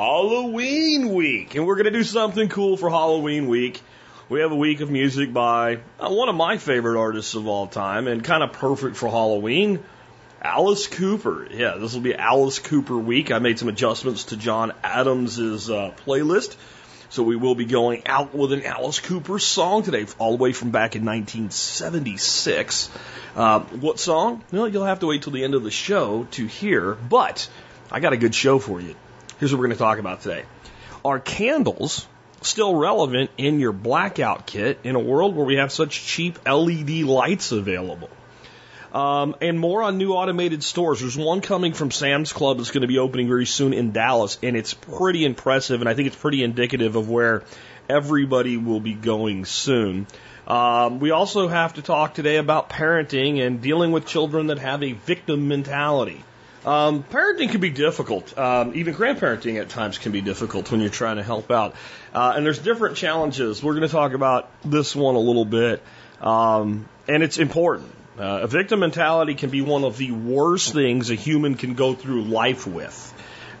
Halloween week, and we're going to do something cool for Halloween week. We have a week of music by uh, one of my favorite artists of all time and kind of perfect for Halloween. Alice Cooper. Yeah, this will be Alice Cooper week. I made some adjustments to John Adams' uh, playlist. So we will be going out with an Alice Cooper song today, all the way from back in 1976. Uh, what song? Well, you'll have to wait till the end of the show to hear, but I got a good show for you. Here's what we're going to talk about today. Are candles still relevant in your blackout kit in a world where we have such cheap LED lights available? Um, and more on new automated stores. There's one coming from Sam's Club that's going to be opening very soon in Dallas, and it's pretty impressive, and I think it's pretty indicative of where everybody will be going soon. Um, we also have to talk today about parenting and dealing with children that have a victim mentality. Um, parenting can be difficult. Um, even grandparenting at times can be difficult when you're trying to help out. Uh, and there's different challenges. We're going to talk about this one a little bit. Um, and it's important. Uh, a victim mentality can be one of the worst things a human can go through life with.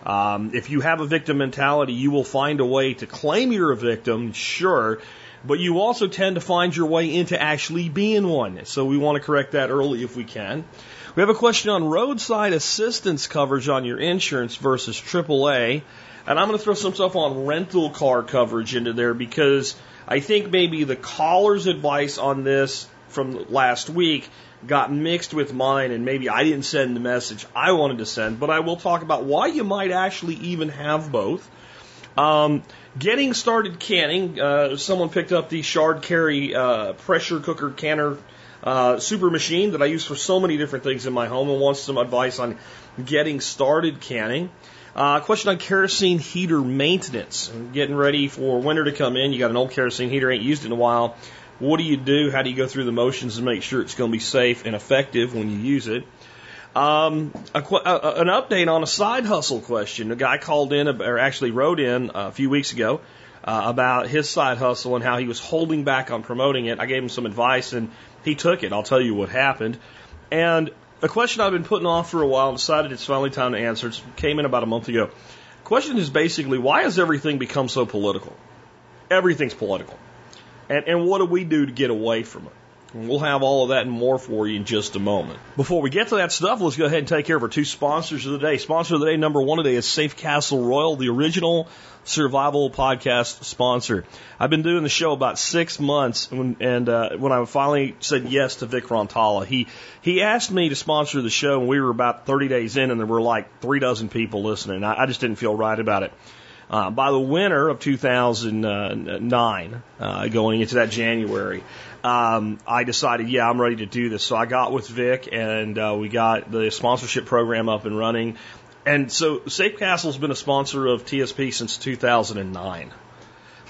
Um, if you have a victim mentality, you will find a way to claim you're a victim, sure, but you also tend to find your way into actually being one. So we want to correct that early if we can. We have a question on roadside assistance coverage on your insurance versus AAA. And I'm going to throw some stuff on rental car coverage into there because I think maybe the caller's advice on this from last week got mixed with mine and maybe I didn't send the message I wanted to send, but I will talk about why you might actually even have both. Um, getting started canning, uh, someone picked up the Chard Carey uh, pressure cooker canner uh, super machine that I use for so many different things in my home and wants some advice on getting started canning. Uh, question on kerosene heater maintenance. Getting ready for winter to come in. You got an old kerosene heater, ain't used in a while. What do you do? How do you go through the motions to make sure it's going to be safe and effective when you use it? Um, a, a, an update on a side hustle question. A guy called in, or actually wrote in a few weeks ago uh, about his side hustle and how he was holding back on promoting it. I gave him some advice and he took it. I'll tell you what happened. And a question I've been putting off for a while and decided it's finally time to answer. It came in about a month ago. The question is basically why has everything become so political? Everything's political. And, and what do we do to get away from it? We'll have all of that and more for you in just a moment. Before we get to that stuff, let's go ahead and take care of our two sponsors of the day. Sponsor of the day, number one today, is Safe Castle Royal, the original survival podcast sponsor. I've been doing the show about six months, when, and uh, when I finally said yes to Vic Rantala, he he asked me to sponsor the show, and we were about 30 days in, and there were like three dozen people listening. I, I just didn't feel right about it. Uh, by the winter of 2009, uh, going into that January, um, I decided, yeah, I'm ready to do this. So I got with Vic and uh, we got the sponsorship program up and running. And so Safe Castle's been a sponsor of TSP since 2009.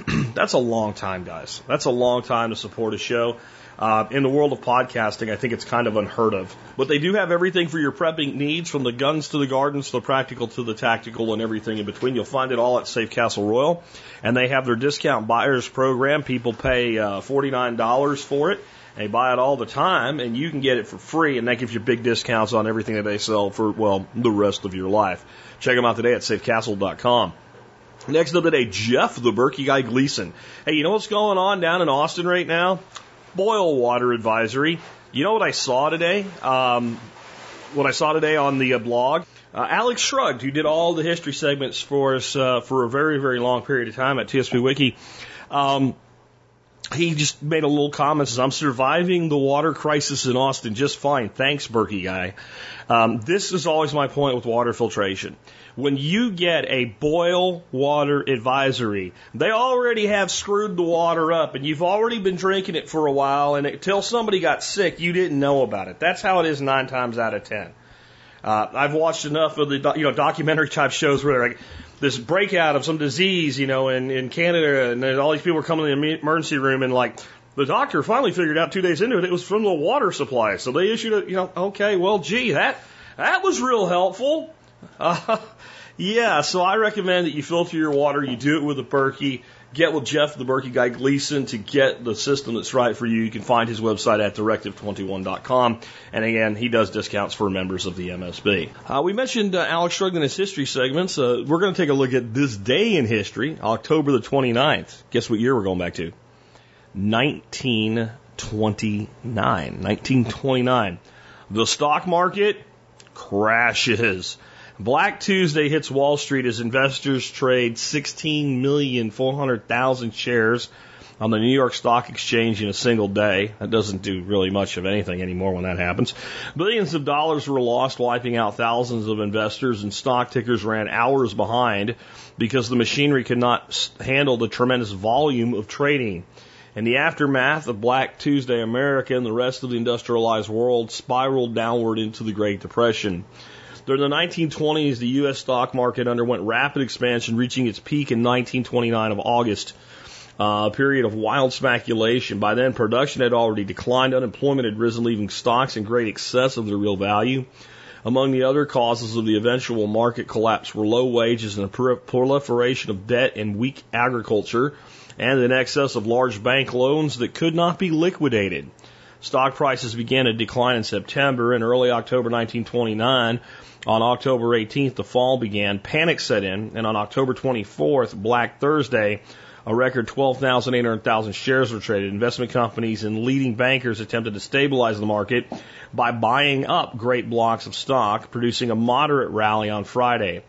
That's a long time, guys. That's a long time to support a show. Uh, in the world of podcasting, I think it's kind of unheard of. But they do have everything for your prepping needs, from the guns to the gardens, to the practical to the tactical, and everything in between. You'll find it all at Safe Castle Royal, and they have their discount buyers program. People pay uh, forty nine dollars for it. They buy it all the time, and you can get it for free, and that gives you big discounts on everything that they sell for well the rest of your life. Check them out today at safecastle.com. Next up today, Jeff the Berkey Guy Gleason. Hey, you know what's going on down in Austin right now? Boil water advisory. You know what I saw today? Um, what I saw today on the uh, blog? Uh, Alex Shrugged, who did all the history segments for us uh, for a very, very long period of time at TSP Wiki, um, he just made a little comment says, I'm surviving the water crisis in Austin just fine. Thanks, Berkey guy. Um, this is always my point with water filtration when you get a boil water advisory, they already have screwed the water up and you've already been drinking it for a while and until somebody got sick, you didn't know about it. That's how it is nine times out of ten. Uh, I've watched enough of the you know documentary type shows where like, this breakout of some disease, you know, in, in Canada, and all these people were coming in the emergency room, and like the doctor finally figured out two days into it, it was from the water supply. So they issued a, you know, okay, well, gee, that that was real helpful. Yeah, so I recommend that you filter your water. You do it with a Berkey. Get with Jeff, the Berkey guy Gleason, to get the system that's right for you. You can find his website at directive21.com. And again, he does discounts for members of the MSB. Uh, we mentioned uh, Alex Shrugged in his history segments. Uh, we're going to take a look at this day in history, October the 29th. Guess what year we're going back to? 1929. 1929. The stock market crashes. Black Tuesday hits Wall Street as investors trade 16,400,000 shares on the New York Stock Exchange in a single day. That doesn't do really much of anything anymore when that happens. Billions of dollars were lost, wiping out thousands of investors, and stock tickers ran hours behind because the machinery could not handle the tremendous volume of trading. In the aftermath of Black Tuesday, America and the rest of the industrialized world spiraled downward into the Great Depression. During the 1920s, the U.S. stock market underwent rapid expansion, reaching its peak in 1929 of August, uh, a period of wild speculation. By then, production had already declined, unemployment had risen, leaving stocks in great excess of their real value. Among the other causes of the eventual market collapse were low wages and a proliferation of debt and weak agriculture, and an excess of large bank loans that could not be liquidated. Stock prices began to decline in September. In early October 1929, on October 18th, the fall began. Panic set in, and on October 24th, Black Thursday, a record 12,800,000 shares were traded. Investment companies and leading bankers attempted to stabilize the market by buying up great blocks of stock, producing a moderate rally on Friday.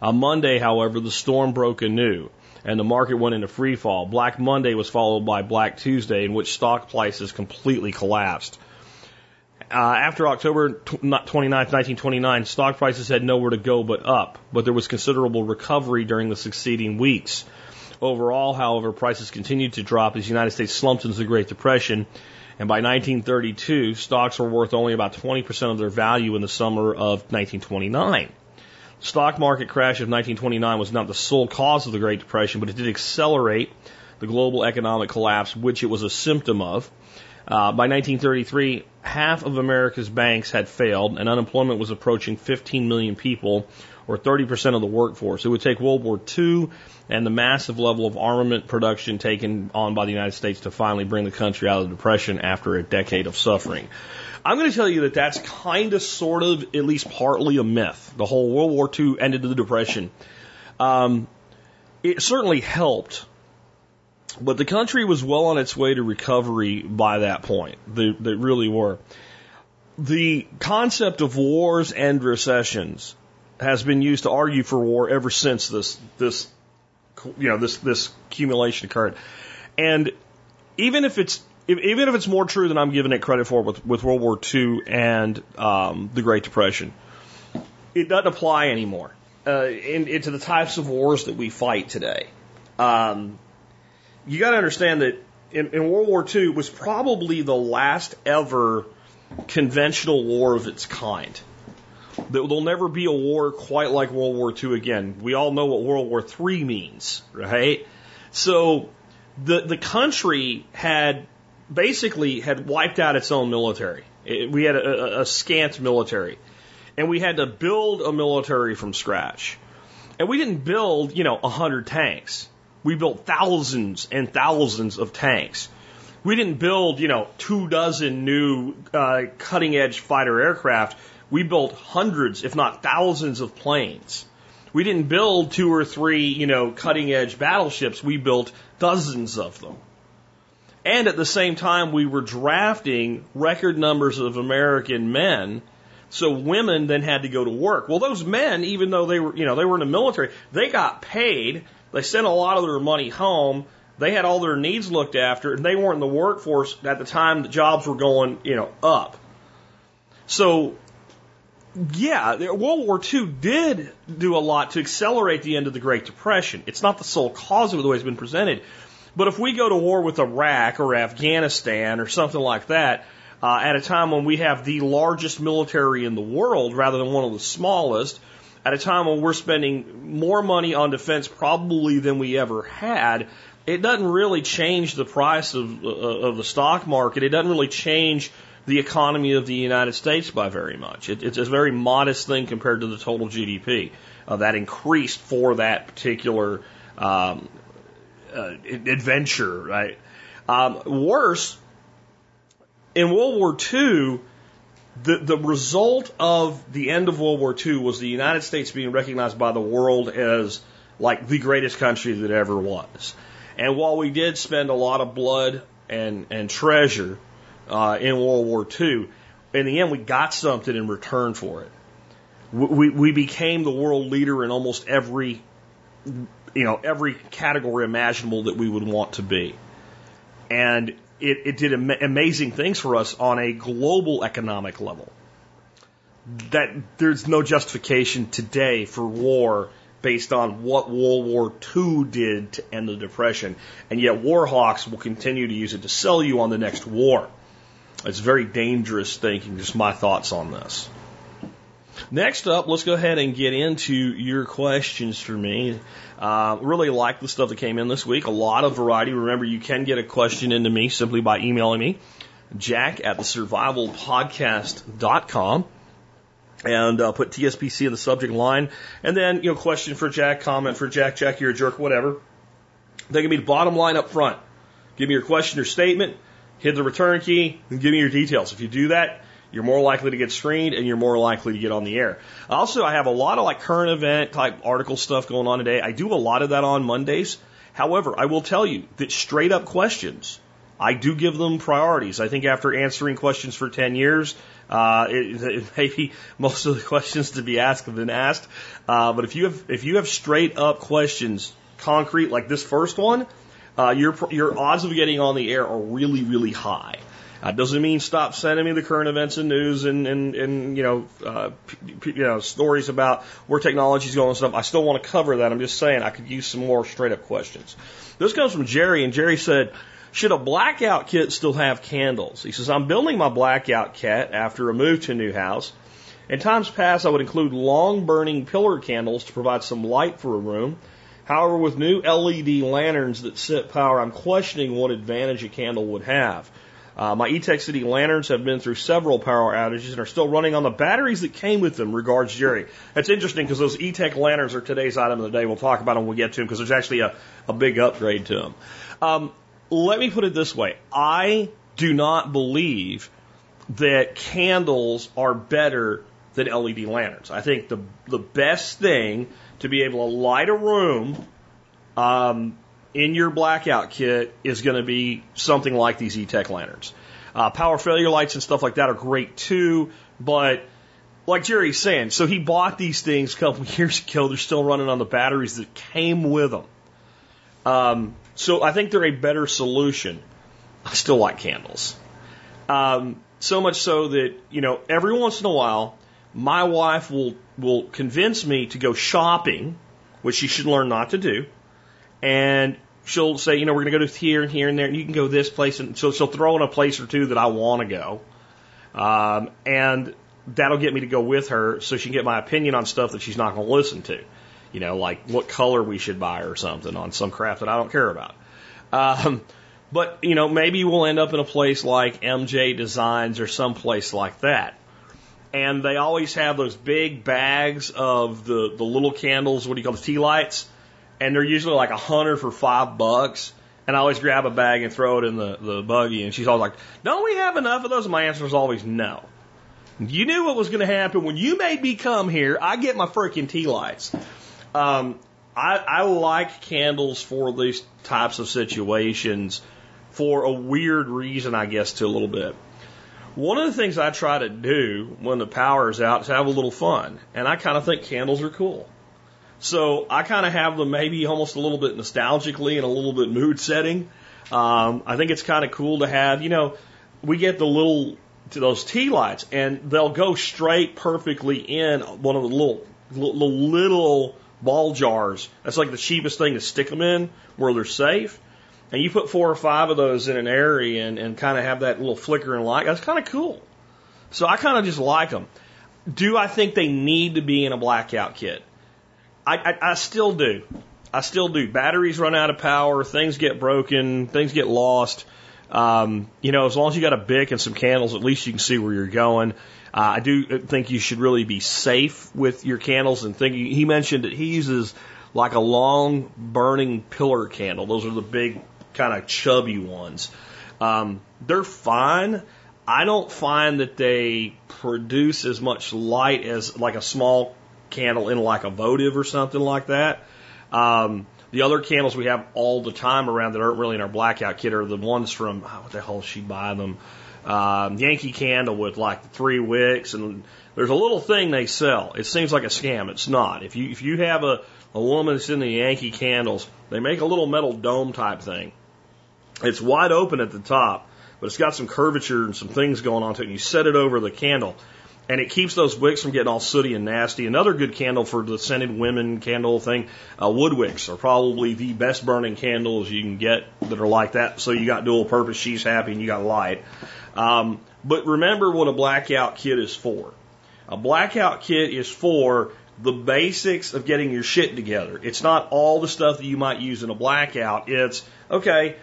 On Monday, however, the storm broke anew and the market went into free fall. Black Monday was followed by Black Tuesday, in which stock prices completely collapsed. Uh, after October 29, 1929, stock prices had nowhere to go but up, but there was considerable recovery during the succeeding weeks. Overall, however, prices continued to drop as the United States slumped into the Great Depression, and by 1932, stocks were worth only about 20% of their value in the summer of 1929. The stock market crash of 1929 was not the sole cause of the Great Depression, but it did accelerate the global economic collapse, which it was a symptom of. Uh, by 1933, half of America's banks had failed, and unemployment was approaching 15 million people, or 30% of the workforce. It would take World War II and the massive level of armament production taken on by the United States to finally bring the country out of the Depression after a decade of suffering. I'm going to tell you that that's kind of, sort of, at least partly a myth. The whole World War II ended the Depression. Um, it certainly helped but the country was well on its way to recovery by that point. They, they really were. The concept of wars and recessions has been used to argue for war ever since this this you know this this accumulation occurred. And even if it's even if it's more true than I'm giving it credit for with, with World War II and um, the Great Depression, it doesn't apply anymore uh, in, into the types of wars that we fight today. Um, you got to understand that in, in World War II was probably the last ever conventional war of its kind. There'll never be a war quite like World War II again. We all know what World War III means, right? So the the country had basically had wiped out its own military. It, we had a, a, a scant military, and we had to build a military from scratch. And we didn't build, you know, a hundred tanks. We built thousands and thousands of tanks. We didn't build, you know, two dozen new uh, cutting edge fighter aircraft. We built hundreds, if not thousands, of planes. We didn't build two or three, you know, cutting edge battleships. We built dozens of them. And at the same time, we were drafting record numbers of American men. So women then had to go to work. Well, those men, even though they were, you know, they were in the military, they got paid they sent a lot of their money home. They had all their needs looked after, and they weren't in the workforce at the time the jobs were going, you know, up. So, yeah, World War II did do a lot to accelerate the end of the Great Depression. It's not the sole cause of it the way it's been presented. But if we go to war with Iraq or Afghanistan or something like that, uh, at a time when we have the largest military in the world rather than one of the smallest, at a time when we're spending more money on defense probably than we ever had, it doesn't really change the price of, uh, of the stock market. It doesn't really change the economy of the United States by very much. It, it's a very modest thing compared to the total GDP uh, that increased for that particular um, uh, adventure, right? Um, worse, in World War II, the, the result of the end of World War II was the United States being recognized by the world as like the greatest country that ever was. And while we did spend a lot of blood and, and treasure uh, in World War II, in the end we got something in return for it. We, we became the world leader in almost every, you know, every category imaginable that we would want to be. And it, it did am amazing things for us on a global economic level. That there's no justification today for war based on what World War II did to end the Depression, and yet war hawks will continue to use it to sell you on the next war. It's very dangerous thinking. Just my thoughts on this. Next up, let's go ahead and get into your questions for me. Uh, really like the stuff that came in this week. A lot of variety. Remember, you can get a question into me simply by emailing me, jack at the survivalpodcast.com and uh, put TSPC in the subject line. And then, you know, question for Jack, comment for Jack, Jack, you're a jerk, whatever. They can be the bottom line up front. Give me your question or statement, hit the return key, and give me your details. If you do that, you're more likely to get screened and you're more likely to get on the air. Also, I have a lot of like current event type article stuff going on today. I do a lot of that on Mondays. However, I will tell you that straight up questions, I do give them priorities. I think after answering questions for 10 years, uh, it, it maybe most of the questions to be asked have been asked. Uh, but if you have, if you have straight up questions, concrete, like this first one, uh, your, your odds of getting on the air are really, really high. Uh, doesn't mean stop sending me the current events and news and, and, and you know, uh, you know, stories about where technology is going and stuff. I still want to cover that. I'm just saying I could use some more straight up questions. This comes from Jerry, and Jerry said, should a blackout kit still have candles? He says, I'm building my blackout kit after a move to a new house. In times past, I would include long burning pillar candles to provide some light for a room. However, with new LED lanterns that sit power, I'm questioning what advantage a candle would have. Uh, my Etekcity lanterns have been through several power outages and are still running on the batteries that came with them. Regards, Jerry. That's interesting because those E-Tech lanterns are today's item of the day. We'll talk about them when we get to them because there's actually a, a big upgrade to them. Um, let me put it this way. I do not believe that candles are better than LED lanterns. I think the the best thing to be able to light a room um, in your blackout kit is going to be something like these E-Tech lanterns. Uh, power failure lights and stuff like that are great too, but like Jerry's saying, so he bought these things a couple of years ago. They're still running on the batteries that came with them. Um, so I think they're a better solution. I still like candles. Um, so much so that, you know, every once in a while, my wife will, will convince me to go shopping, which she should learn not to do and she'll say, you know, we're going to go to here and here and there, and you can go this place, and so she'll throw in a place or two that I want to go, um, and that'll get me to go with her, so she can get my opinion on stuff that she's not going to listen to, you know, like what color we should buy or something on some craft that I don't care about. Um, but you know, maybe we'll end up in a place like MJ Designs or some place like that. And they always have those big bags of the, the little candles, what do you call the tea lights? And they're usually like a hundred for five bucks. And I always grab a bag and throw it in the, the buggy. And she's always like, Don't we have enough of those? And my answer is always no. You knew what was going to happen when you made me come here. I get my freaking tea lights. Um, I, I like candles for these types of situations for a weird reason, I guess, to a little bit. One of the things I try to do when the power is out is have a little fun. And I kind of think candles are cool. So I kind of have them maybe almost a little bit nostalgically and a little bit mood setting. Um, I think it's kind of cool to have, you know, we get the little, to those tea lights and they'll go straight perfectly in one of the little, little, ball jars. That's like the cheapest thing to stick them in where they're safe. And you put four or five of those in an area and, and kind of have that little flickering light. That's kind of cool. So I kind of just like them. do I think they need to be in a blackout kit? I, I, I still do. I still do. Batteries run out of power, things get broken, things get lost. Um, you know, as long as you got a bic and some candles, at least you can see where you're going. Uh, I do think you should really be safe with your candles and think he mentioned that he uses like a long burning pillar candle. Those are the big kind of chubby ones. Um, they're fine. I don't find that they produce as much light as like a small candle in like a votive or something like that. Um, the other candles we have all the time around that aren't really in our blackout kit are the ones from oh, what the hell she buy them? Um, Yankee Candle with like three wicks, and there's a little thing they sell. It seems like a scam. It's not. If you if you have a a woman that's in the Yankee Candles, they make a little metal dome type thing. It's wide open at the top, but it's got some curvature and some things going on to it. And you set it over the candle and it keeps those wicks from getting all sooty and nasty. Another good candle for the scented women candle thing, uh, wood wicks are probably the best burning candles you can get that are like that. So you got dual purpose, she's happy, and you got light. Um, but remember what a blackout kit is for. A blackout kit is for the basics of getting your shit together. It's not all the stuff that you might use in a blackout. It's okay.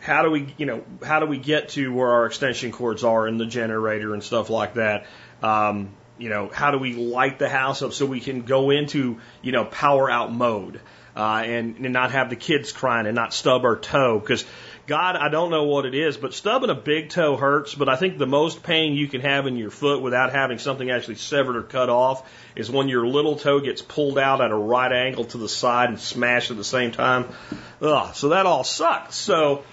How do we, you know, how do we get to where our extension cords are in the generator and stuff like that? Um, you know, how do we light the house up so we can go into, you know, power out mode uh, and, and not have the kids crying and not stub our toe? Because, God, I don't know what it is, but stubbing a big toe hurts. But I think the most pain you can have in your foot without having something actually severed or cut off is when your little toe gets pulled out at a right angle to the side and smashed at the same time. Ugh, so that all sucks. So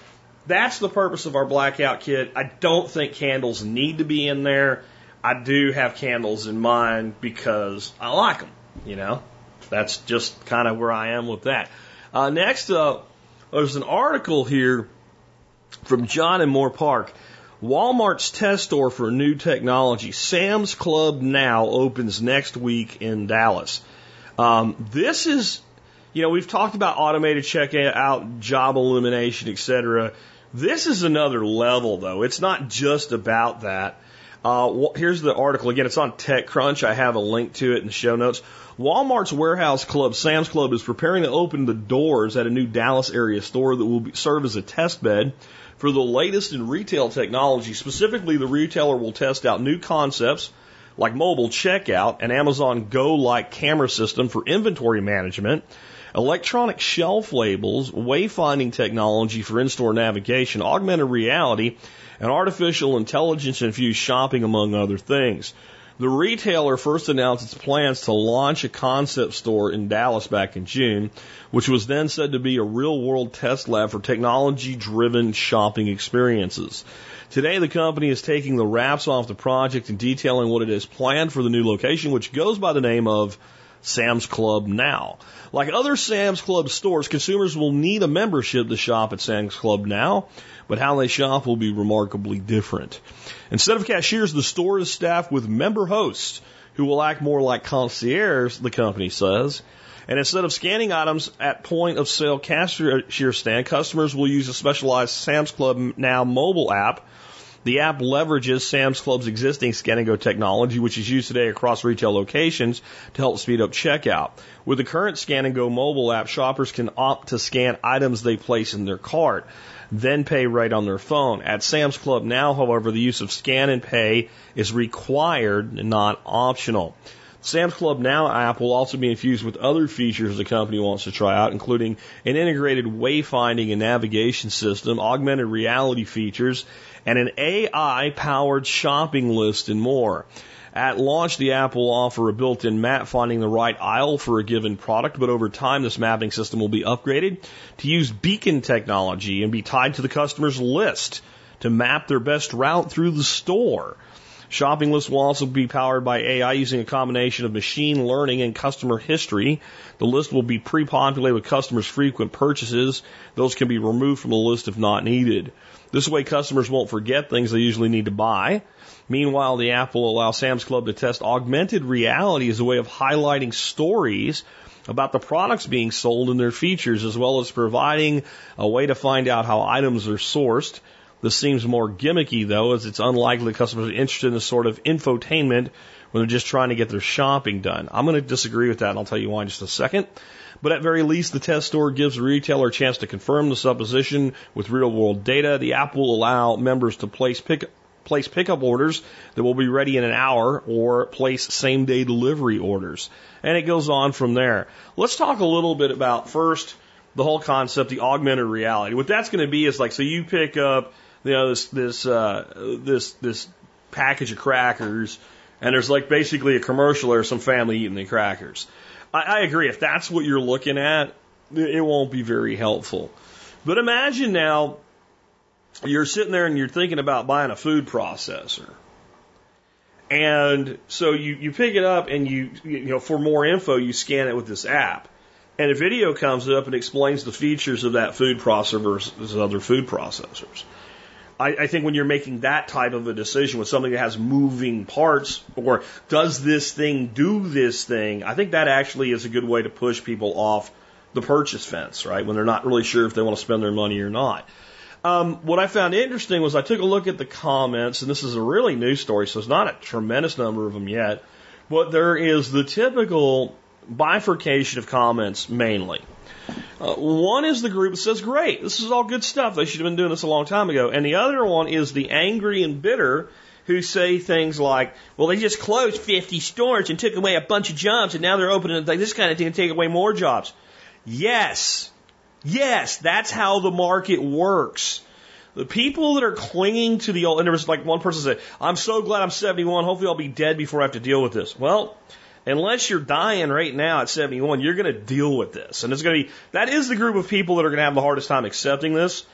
that's the purpose of our blackout kit. I don't think candles need to be in there. I do have candles in mind because I like them, you know. That's just kind of where I am with that. Uh, next up, there's an article here from John and Moore Park. Walmart's test store for new technology. Sam's Club Now opens next week in Dallas. Um, this is, you know, we've talked about automated checkout, job elimination, etc. This is another level, though. It's not just about that. Uh, here's the article again. It's on TechCrunch. I have a link to it in the show notes. Walmart's warehouse club, Sam's Club, is preparing to open the doors at a new Dallas area store that will be, serve as a test bed for the latest in retail technology. Specifically, the retailer will test out new concepts like mobile checkout, an Amazon Go like camera system for inventory management, electronic shelf labels, wayfinding technology for in store navigation, augmented reality, and artificial intelligence infused shopping, among other things. The retailer first announced its plans to launch a concept store in Dallas back in June, which was then said to be a real world test lab for technology driven shopping experiences. Today, the company is taking the wraps off the project and detailing what it has planned for the new location, which goes by the name of Sam's Club Now. Like other Sam's Club stores, consumers will need a membership to shop at Sam's Club Now, but how they shop will be remarkably different. Instead of cashiers, the store is staffed with member hosts who will act more like concierge, the company says. And instead of scanning items at point of sale cashier stand, customers will use a specialized Sam's Club Now mobile app the app leverages Sam's Club's existing scan and go technology, which is used today across retail locations to help speed up checkout. With the current scan and go mobile app, shoppers can opt to scan items they place in their cart, then pay right on their phone. At Sam's Club now, however, the use of scan and pay is required, not optional. Sam's Club Now app will also be infused with other features the company wants to try out, including an integrated wayfinding and navigation system, augmented reality features, and an AI powered shopping list and more. At launch, the app will offer a built-in map finding the right aisle for a given product, but over time, this mapping system will be upgraded to use beacon technology and be tied to the customer's list to map their best route through the store. Shopping lists will also be powered by AI using a combination of machine learning and customer history. The list will be pre-populated with customers' frequent purchases. Those can be removed from the list if not needed. This way customers won't forget things they usually need to buy. Meanwhile, the app will allow Sam's Club to test augmented reality as a way of highlighting stories about the products being sold and their features, as well as providing a way to find out how items are sourced, This seems more gimmicky though, as it's unlikely customers are interested in this sort of infotainment when they're just trying to get their shopping done. I'm going to disagree with that, and I'll tell you why in just a second. But at very least, the test store gives the retailer a chance to confirm the supposition with real world data. The app will allow members to place pick, place pickup orders that will be ready in an hour or place same day delivery orders. And it goes on from there. Let's talk a little bit about first the whole concept, the augmented reality. What that's going to be is like, so you pick up, you know, this, this, uh, this, this package of crackers and there's like basically a commercial or some family eating the crackers. I, I agree. If that's what you're looking at, it won't be very helpful. But imagine now you're sitting there and you're thinking about buying a food processor. And so you, you pick it up and you, you know, for more info, you scan it with this app. And a video comes up and explains the features of that food processor versus other food processors. I, I think when you're making that type of a decision with something that has moving parts, or does this thing do this thing, I think that actually is a good way to push people off the purchase fence, right? When they're not really sure if they want to spend their money or not. Um, what I found interesting was I took a look at the comments, and this is a really new story, so it's not a tremendous number of them yet, but there is the typical bifurcation of comments mainly. Uh, one is the group that says, great, this is all good stuff. They should have been doing this a long time ago. And the other one is the angry and bitter who say things like, well, they just closed 50 stores and took away a bunch of jobs and now they're opening this kind of thing to take away more jobs. Yes. Yes, that's how the market works. The people that are clinging to the old, and there was like one person said, I'm so glad I'm 71. Hopefully I'll be dead before I have to deal with this. Well, unless you're dying right now at 71, you're going to deal with this. And it's going to be, that is the group of people that are going to have the hardest time accepting this.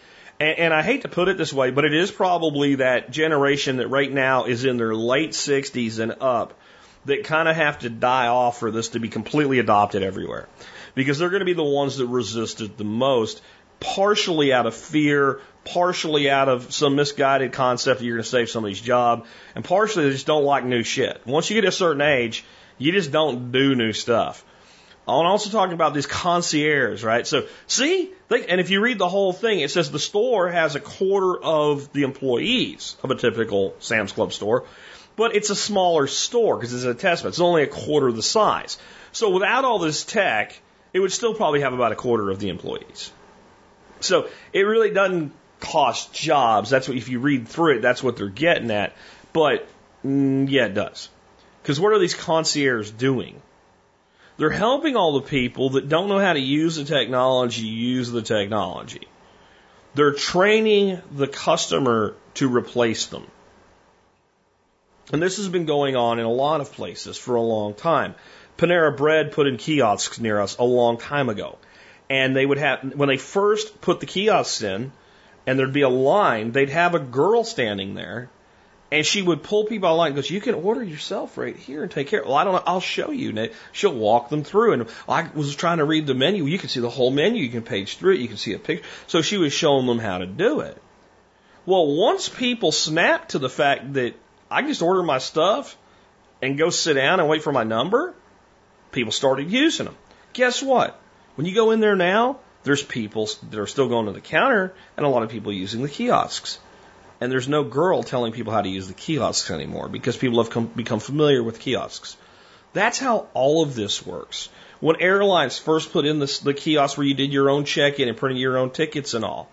And, and I hate to put it this way, but it is probably that generation that right now is in their late 60s and up that kind of have to die off for this to be completely adopted everywhere. Because they're going to be the ones that resist it the most, partially out of fear, partially out of some misguided concept that you're going to save somebody's job, and partially they just don't like new shit. Once you get a certain age, you just don't do new stuff. I'm also talking about these concierge, right? So, see, they, and if you read the whole thing, it says the store has a quarter of the employees of a typical Sam's Club store, but it's a smaller store because it's a testament. It's only a quarter of the size. So, without all this tech, it would still probably have about a quarter of the employees. So, it really doesn't cost jobs. That's what, if you read through it, that's what they're getting at. But, mm, yeah, it does. Because what are these concierges doing? They're helping all the people that don't know how to use the technology use the technology. They're training the customer to replace them. And this has been going on in a lot of places for a long time. Panera Bread put in kiosks near us a long time ago. And they would have, when they first put the kiosks in, and there'd be a line, they'd have a girl standing there and she would pull people online and goes, You can order yourself right here and take care. Well, I don't know. I'll show you. And she'll walk them through. And I was trying to read the menu. You can see the whole menu. You can page through it. You can see a picture. So she was showing them how to do it. Well, once people snapped to the fact that I just order my stuff and go sit down and wait for my number, people started using them. Guess what? When you go in there now, there's people that are still going to the counter and a lot of people using the kiosks and there's no girl telling people how to use the kiosks anymore because people have come, become familiar with kiosks. That's how all of this works. When airlines first put in this, the kiosk where you did your own check-in and printed your own tickets and all,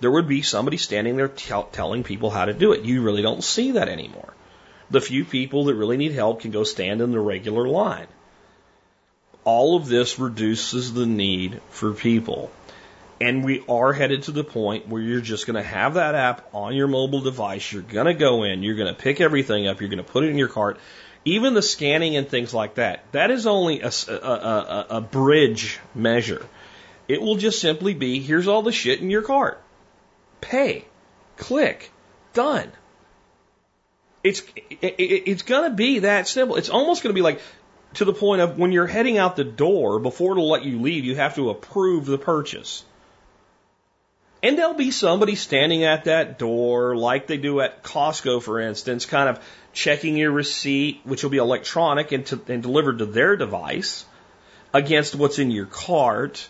there would be somebody standing there telling people how to do it. You really don't see that anymore. The few people that really need help can go stand in the regular line. All of this reduces the need for people and we are headed to the point where you're just going to have that app on your mobile device. You're going to go in, you're going to pick everything up, you're going to put it in your cart. Even the scanning and things like that, that is only a, a, a, a bridge measure. It will just simply be here's all the shit in your cart. Pay. Click. Done. It's, it, it's going to be that simple. It's almost going to be like to the point of when you're heading out the door, before it'll let you leave, you have to approve the purchase. And there'll be somebody standing at that door, like they do at Costco, for instance, kind of checking your receipt, which will be electronic and, to, and delivered to their device, against what's in your cart.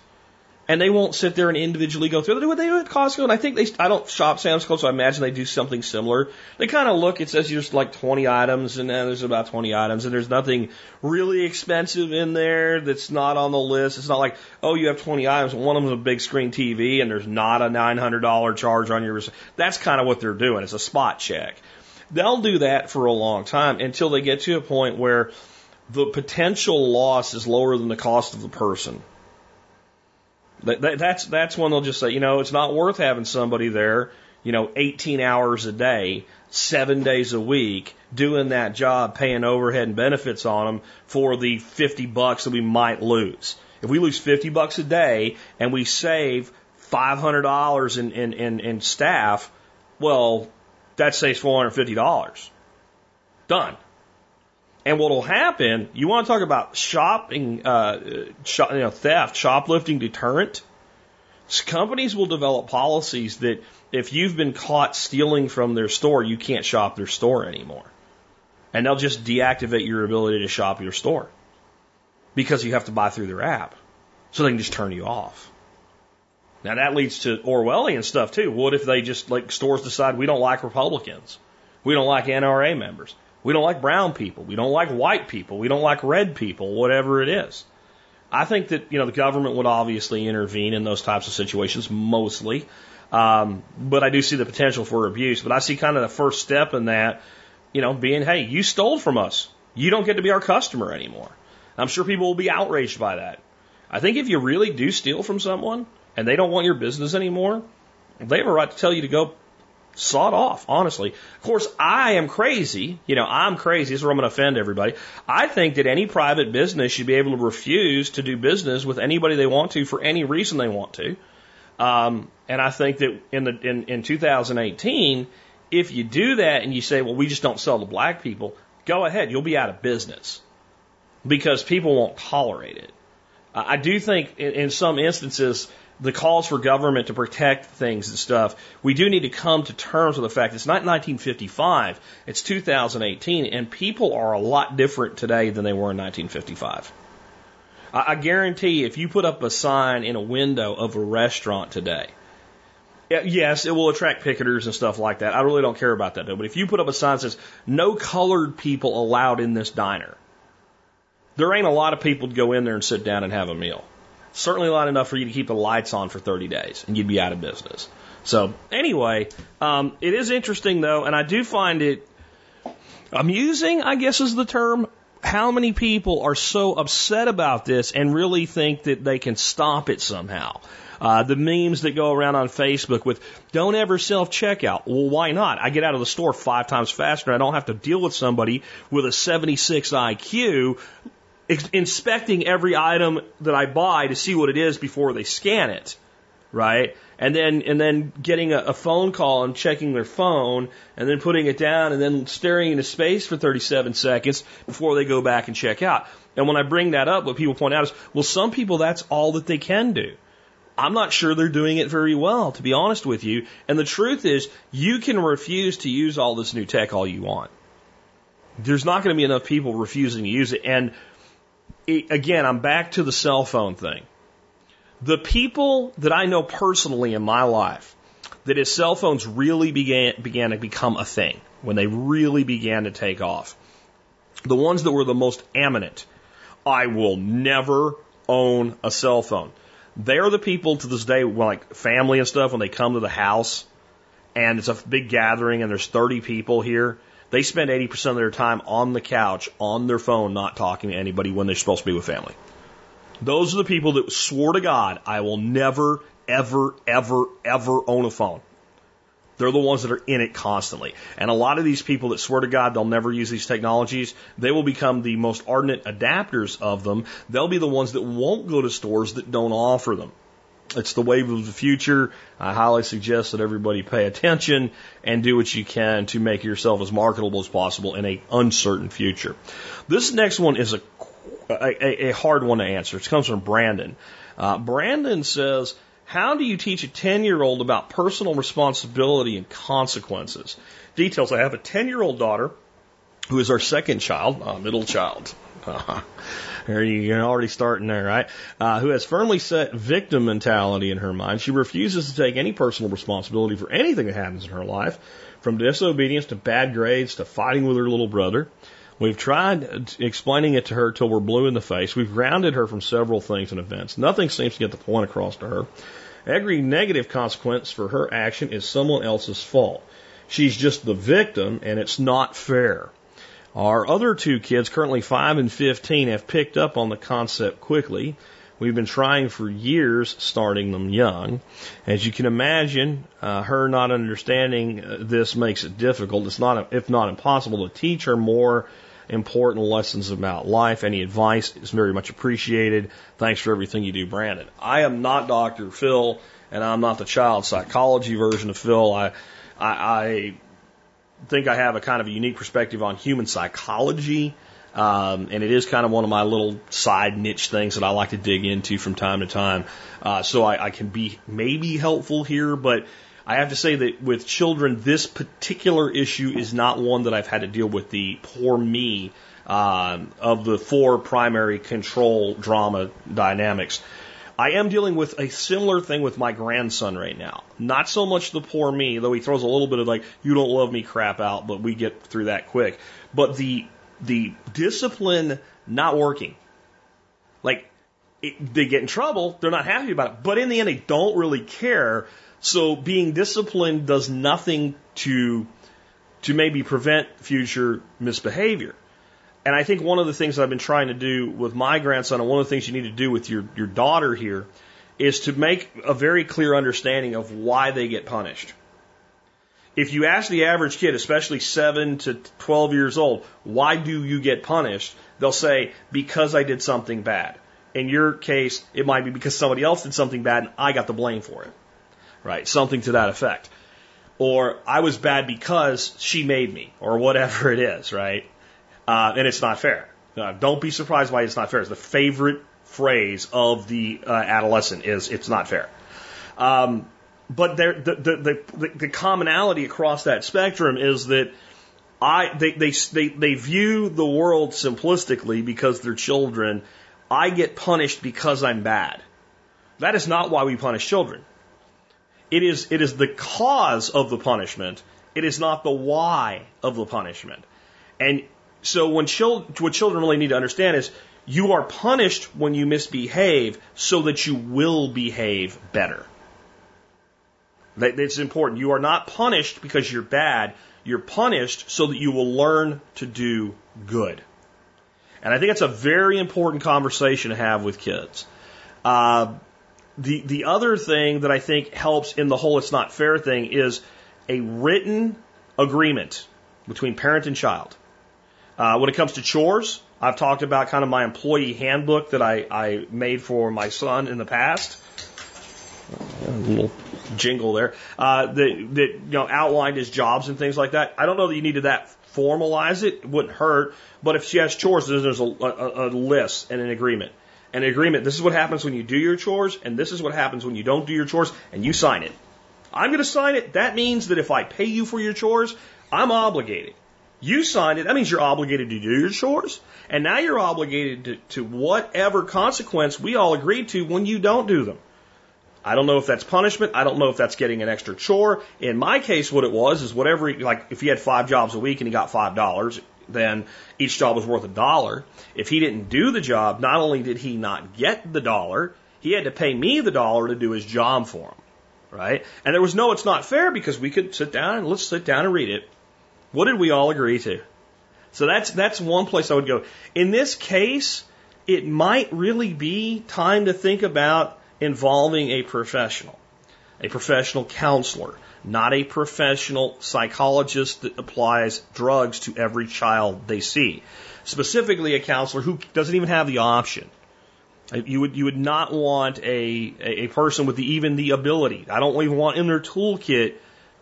And they won't sit there and individually go through. They do what they do at Costco, and I think they. I don't shop Sam's Club, so I imagine they do something similar. They kind of look. It says there's like 20 items, and then there's about 20 items, and there's nothing really expensive in there that's not on the list. It's not like, oh, you have 20 items, and one of them's a big screen TV, and there's not a $900 charge on your. That's kind of what they're doing. It's a spot check. They'll do that for a long time until they get to a point where the potential loss is lower than the cost of the person. That, that, that's that's when they'll just say, you know, it's not worth having somebody there, you know, 18 hours a day, seven days a week, doing that job, paying overhead and benefits on them for the 50 bucks that we might lose. If we lose 50 bucks a day and we save $500 in, in, in, in staff, well, that saves $450. Done. And what will happen, you want to talk about shopping, uh, shop, you know, theft, shoplifting deterrent? Companies will develop policies that if you've been caught stealing from their store, you can't shop their store anymore. And they'll just deactivate your ability to shop your store because you have to buy through their app. So they can just turn you off. Now that leads to Orwellian stuff too. What if they just like stores decide we don't like Republicans? We don't like NRA members. We don't like brown people. We don't like white people. We don't like red people, whatever it is. I think that, you know, the government would obviously intervene in those types of situations mostly. Um, but I do see the potential for abuse. But I see kind of the first step in that, you know, being, hey, you stole from us. You don't get to be our customer anymore. I'm sure people will be outraged by that. I think if you really do steal from someone and they don't want your business anymore, they have a right to tell you to go sawed off, honestly. Of course, I am crazy. You know, I'm crazy. This is where I'm going to offend everybody. I think that any private business should be able to refuse to do business with anybody they want to for any reason they want to. Um, and I think that in the in, in 2018, if you do that and you say, well, we just don't sell to black people, go ahead. You'll be out of business because people won't tolerate it. I do think in, in some instances the calls for government to protect things and stuff, we do need to come to terms with the fact it's not 1955, it's 2018, and people are a lot different today than they were in 1955. I, I guarantee if you put up a sign in a window of a restaurant today, yes, it will attract picketers and stuff like that. I really don't care about that though. But if you put up a sign that says, no colored people allowed in this diner, there ain't a lot of people to go in there and sit down and have a meal. Certainly not enough for you to keep the lights on for 30 days and you'd be out of business. So anyway, um, it is interesting though, and I do find it amusing, I guess is the term, how many people are so upset about this and really think that they can stop it somehow. Uh, the memes that go around on Facebook with don't ever self checkout. Well, why not? I get out of the store five times faster. I don't have to deal with somebody with a 76 IQ inspecting every item that I buy to see what it is before they scan it, right? And then and then getting a, a, phone call and checking their phone and then putting it down and then staring into space for 37 seconds before they go back and check out. And when I bring that up, what people point out is, well, some people that's all that they can do. I'm not sure they're doing it very well, to be honest with you. And the truth is, you can refuse to use all this new tech all you want. There's not going to be enough people refusing to use it. And again, I'm back to the cell phone thing. The people that I know personally in my life that as cell phones really began, began to become a thing, when they really began to take off, the ones that were the most eminent, I will never own a cell phone. They're the people to this day, like family and stuff, when they come to the house and it's a big gathering and there's 30 people here they spend 80% of their time on the couch, on their phone, not talking to anybody when they're supposed to be with family. Those are the people that swore to God, I will never, ever, ever, ever own a phone. They're the ones that are in it constantly. And a lot of these people that swear to God they'll never use these technologies, they will become the most ardent adapters of them. They'll be the ones that won't go to stores that don't offer them. It's the wave of the future. I highly suggest that everybody pay attention and do what you can to make yourself as marketable as possible in a uncertain future. This next one is a, a, a hard one to answer. It comes from Brandon. Uh, Brandon says, how do you teach a 10 year old about personal responsibility and consequences? Details I have a 10 year old daughter who is our second child, uh, middle child. There you're already starting there, right? Uh, who has firmly set victim mentality in her mind. She refuses to take any personal responsibility for anything that happens in her life, from disobedience to bad grades to fighting with her little brother. We've tried explaining it to her till we're blue in the face. We've grounded her from several things and events. Nothing seems to get the point across to her. Every negative consequence for her action is someone else's fault. She's just the victim, and it's not fair. Our other two kids, currently 5 and 15, have picked up on the concept quickly. We've been trying for years, starting them young. As you can imagine, uh, her not understanding uh, this makes it difficult. It's not, if not impossible, to teach her more important lessons about life. Any advice is very much appreciated. Thanks for everything you do, Brandon. I am not Dr. Phil, and I'm not the child psychology version of Phil. I, I, I think I have a kind of a unique perspective on human psychology. Um, and it is kind of one of my little side niche things that I like to dig into from time to time. Uh, so I, I can be maybe helpful here, but I have to say that with children, this particular issue is not one that I've had to deal with the poor me um, of the four primary control drama dynamics. I am dealing with a similar thing with my grandson right now. Not so much the poor me, though he throws a little bit of like, you don't love me crap out, but we get through that quick. But the, the discipline not working. Like, it, they get in trouble, they're not happy about it, but in the end, they don't really care. So being disciplined does nothing to, to maybe prevent future misbehavior. And I think one of the things that I've been trying to do with my grandson, and one of the things you need to do with your, your daughter here, is to make a very clear understanding of why they get punished. If you ask the average kid, especially 7 to 12 years old, why do you get punished? They'll say, because I did something bad. In your case, it might be because somebody else did something bad and I got the blame for it. Right? Something to that effect. Or I was bad because she made me, or whatever it is, right? Uh, and it's not fair. Uh, don't be surprised why it's not fair. It's the favorite phrase of the uh, adolescent is it's not fair. Um, but there, the, the, the, the commonality across that spectrum is that I, they, they, they, they view the world simplistically because they're children. I get punished because I'm bad. That is not why we punish children. It is, it is the cause of the punishment. It is not the why of the punishment. And so when what children really need to understand is you are punished when you misbehave so that you will behave better. It's important. You are not punished because you're bad. You're punished so that you will learn to do good. And I think it's a very important conversation to have with kids. Uh, the the other thing that I think helps in the whole "it's not fair" thing is a written agreement between parent and child. Uh, when it comes to chores, I've talked about kind of my employee handbook that I, I made for my son in the past. A little jingle there. Uh, that, that, you know, outlined his jobs and things like that. I don't know that you needed that formalize it. It wouldn't hurt. But if she has chores, there's a, a, a list and an agreement. An agreement. This is what happens when you do your chores, and this is what happens when you don't do your chores, and you sign it. I'm going to sign it. That means that if I pay you for your chores, I'm obligated. You signed it. That means you're obligated to do your chores. And now you're obligated to, to whatever consequence we all agreed to when you don't do them. I don't know if that's punishment. I don't know if that's getting an extra chore. In my case, what it was is whatever, like if he had five jobs a week and he got five dollars, then each job was worth a dollar. If he didn't do the job, not only did he not get the dollar, he had to pay me the dollar to do his job for him. Right? And there was no, it's not fair because we could sit down and let's sit down and read it. What did we all agree to? So that's that's one place I would go. In this case, it might really be time to think about involving a professional, a professional counselor, not a professional psychologist that applies drugs to every child they see. Specifically, a counselor who doesn't even have the option. You would you would not want a a person with the, even the ability. I don't even want in their toolkit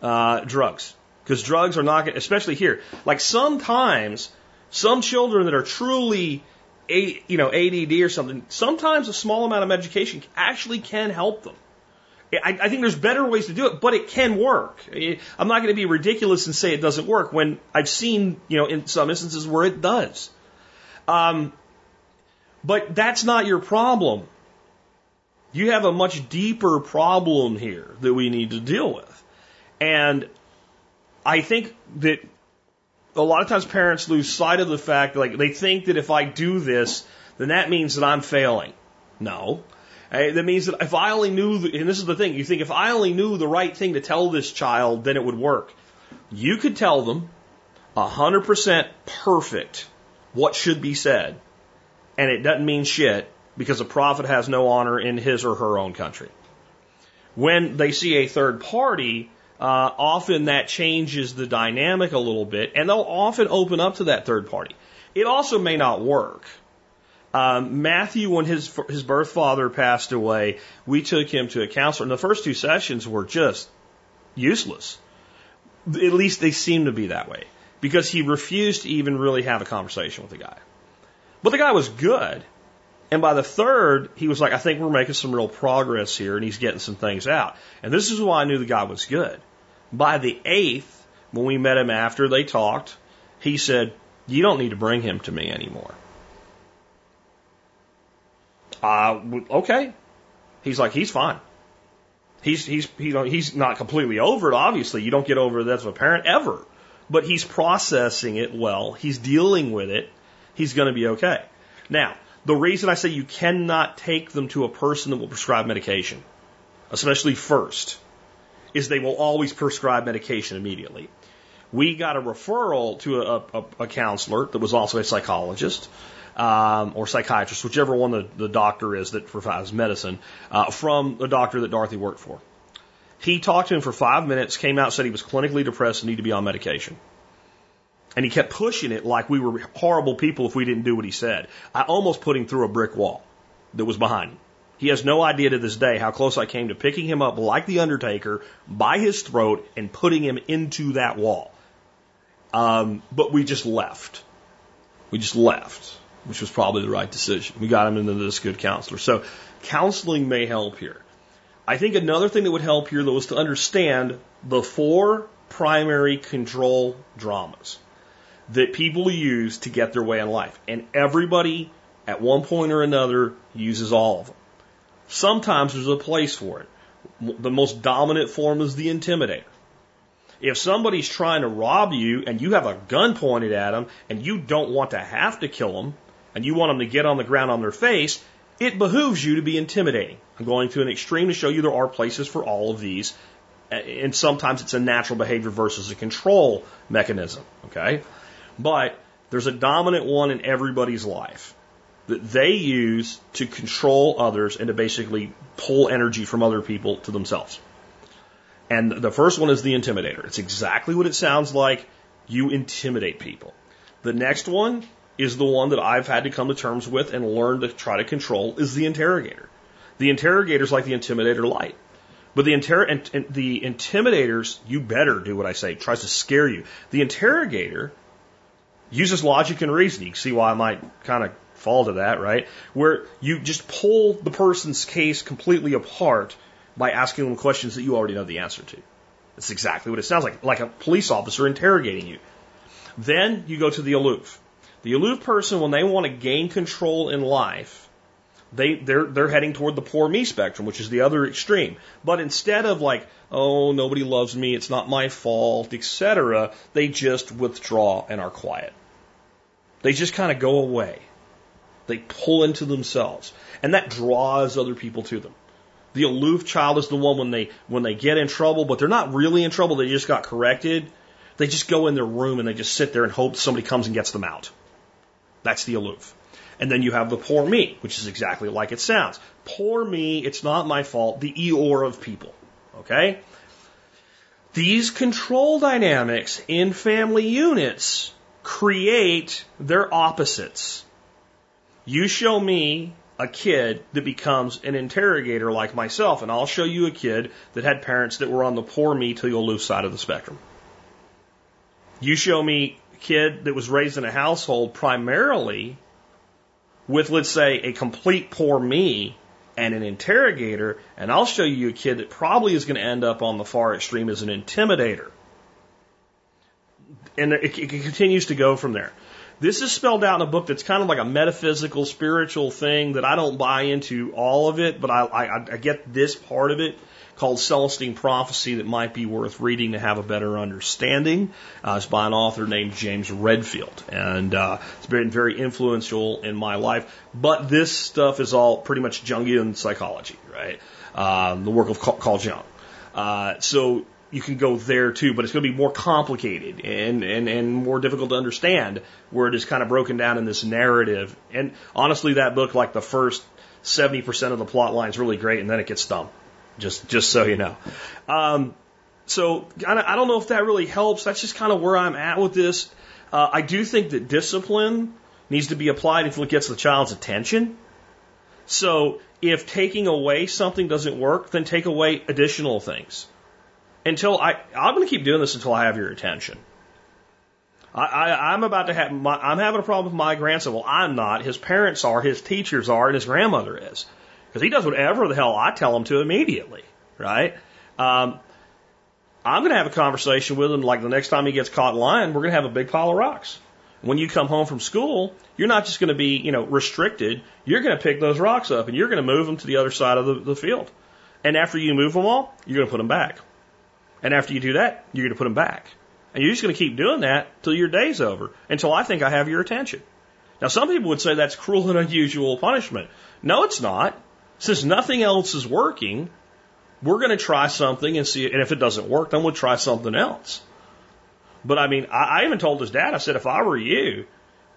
uh, drugs. Because drugs are not, especially here. Like sometimes, some children that are truly, you know, ADD or something, sometimes a small amount of medication actually can help them. I, I think there's better ways to do it, but it can work. I'm not going to be ridiculous and say it doesn't work when I've seen, you know, in some instances where it does. Um, but that's not your problem. You have a much deeper problem here that we need to deal with. And I think that a lot of times parents lose sight of the fact, like they think that if I do this, then that means that I'm failing. No. Eh, that means that if I only knew, and this is the thing, you think if I only knew the right thing to tell this child, then it would work. You could tell them 100% perfect what should be said, and it doesn't mean shit because a prophet has no honor in his or her own country. When they see a third party, uh, often that changes the dynamic a little bit, and they'll often open up to that third party. It also may not work. Um, Matthew, when his his birth father passed away, we took him to a counselor, and the first two sessions were just useless. At least they seemed to be that way because he refused to even really have a conversation with the guy. But the guy was good. And by the third, he was like, I think we're making some real progress here, and he's getting some things out. And this is why I knew the guy was good. By the eighth, when we met him after they talked, he said, You don't need to bring him to me anymore. Uh, okay. He's like, he's fine. He's, he's, he's, he's not completely over it, obviously. You don't get over it as a parent ever. But he's processing it well. He's dealing with it. He's going to be okay. Now, the reason I say you cannot take them to a person that will prescribe medication, especially first, is they will always prescribe medication immediately. We got a referral to a, a, a counselor that was also a psychologist um, or psychiatrist, whichever one the, the doctor is that provides medicine, uh, from the doctor that Dorothy worked for. He talked to him for five minutes, came out, said he was clinically depressed and needed to be on medication. And he kept pushing it like we were horrible people if we didn't do what he said. I almost put him through a brick wall that was behind him. He has no idea to this day how close I came to picking him up like the Undertaker by his throat and putting him into that wall. Um, but we just left. We just left which was probably the right decision. We got him into this good counselor. So counseling may help here. I think another thing that would help here though is to understand the four primary control dramas that people use to get their way in life. And everybody at one point or another uses all of them. Sometimes there's a place for it. The most dominant form is the intimidator. If somebody's trying to rob you and you have a gun pointed at them and you don't want to have to kill them, and you want them to get on the ground on their face, it behooves you to be intimidating. I'm going to an extreme to show you there are places for all of these. Eh, and sometimes it's a natural behavior versus a control mechanism. Okay. But there's a dominant one in everybody's life that they use to control others and to basically pull energy from other people to themselves. And the first one is the intimidator. It's exactly what it sounds like. You intimidate people. The next one is the one that I've had to come to terms with and learn to try to control is the interrogator. The interrogator is like the intimidator light. But the, inter- and, and the intimidators, you better do what I say, tries to scare you. The interrogator uses logic and reasoning. You see why I might kind of fall to that, right? Where you just pull the person's case completely apart by asking them questions that you already know the answer to. That's exactly what it sounds like, like a police officer interrogating you. Then you go to the aloof. The aloof person, when they want to gain control in life, they they're they're heading toward the poor me spectrum, which is the other extreme. But instead of like, oh, nobody loves me, it's not my fault, etc., they just withdraw and are quiet. They just kind of go away. They pull into themselves, and that draws other people to them. The aloof child is the one when they when they get in trouble, but they're not really in trouble. They just got corrected. They just go in their room and they just sit there and hope somebody comes and gets them out. That's the aloof. And then you have the poor me, which is exactly like it sounds. Poor me, it's not my fault, the Eeyore of people. Okay? These control dynamics in family units create their opposites. You show me a kid that becomes an interrogator like myself, and I'll show you a kid that had parents that were on the poor me to the lose side of the spectrum. You show me a kid that was raised in a household primarily with, let's say, a complete poor me and an interrogator, and I'll show you a kid that probably is going to end up on the far extreme as an intimidator. And it, it continues to go from there. This is spelled out in a book that's kind of like a metaphysical, spiritual thing that I don't buy into all of it, but I, I, I get this part of it called Celestine Prophecy that might be worth reading to have a better understanding. Uh, it's by an author named James Redfield, and uh, it's been very influential in my life. But this stuff is all pretty much Jungian psychology, right? Um, the work of Carl Jung. Uh, so you can go there too, but it's going to be more complicated and, and, and more difficult to understand where it is kind of broken down in this narrative. And honestly, that book, like the first 70% of the plot line is really great and then it gets dumb. Just, just so you know. Um, so I don't know if that really helps. That's just kind of where I'm at with this. Uh, I do think that discipline needs to be applied if it gets the child's attention. So if taking away something doesn't work, then take away additional things until I, I'm going to keep doing this until I have your attention. I, I, I'm about to have, my, I'm having a problem with my grandson. Well, I'm not. His parents are, his teachers are, and his grandmother is. Because he does whatever the hell I tell him to immediately, right? Um, I'm going to have a conversation with him like the next time he gets caught lying, we're going to have a big pile of rocks. When you come home from school, you're not just going to be, you know, restricted. You're going to pick those rocks up and you're going to move them to the other side of the, the field. And after you move them all, you're going to put them back. And after you do that, you're going to put them back. And you're just going to keep doing that till your day's over, until I think I have your attention. Now, some people would say that's cruel and unusual punishment. No, it's not. Since nothing else is working, we're going to try something and see, and if it doesn't work, then we'll try something else. But I mean, I, I even told his dad, I said, if I were you,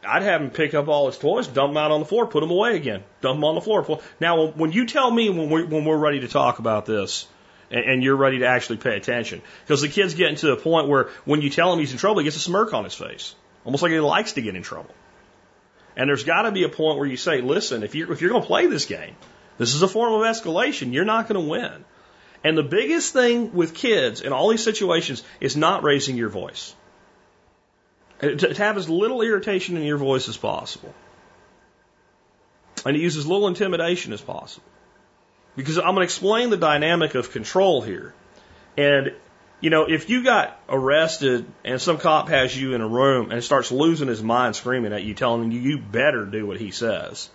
I'd have him pick up all his toys, dump them out on the floor, put them away again, dump them on the floor. Now, when you tell me when we're, when we're ready to talk about this, and, you're ready to actually pay attention. Because the kid's getting to the point where when you tell him he's in trouble, he gets a smirk on his face, almost like he likes to get in trouble. And there's got to be a point where you say, listen, if you're, if you're going to play this game, this is a form of escalation, you're not going to win. And the biggest thing with kids in all these situations is not raising your voice. Uh, to, to have as little irritation in your voice as possible. And to use as little intimidation as possible. Because I'm going to explain the dynamic of control here. And, you know, if you got arrested and some cop has you in a room and starts losing his mind screaming at you, telling you, you better do what he says,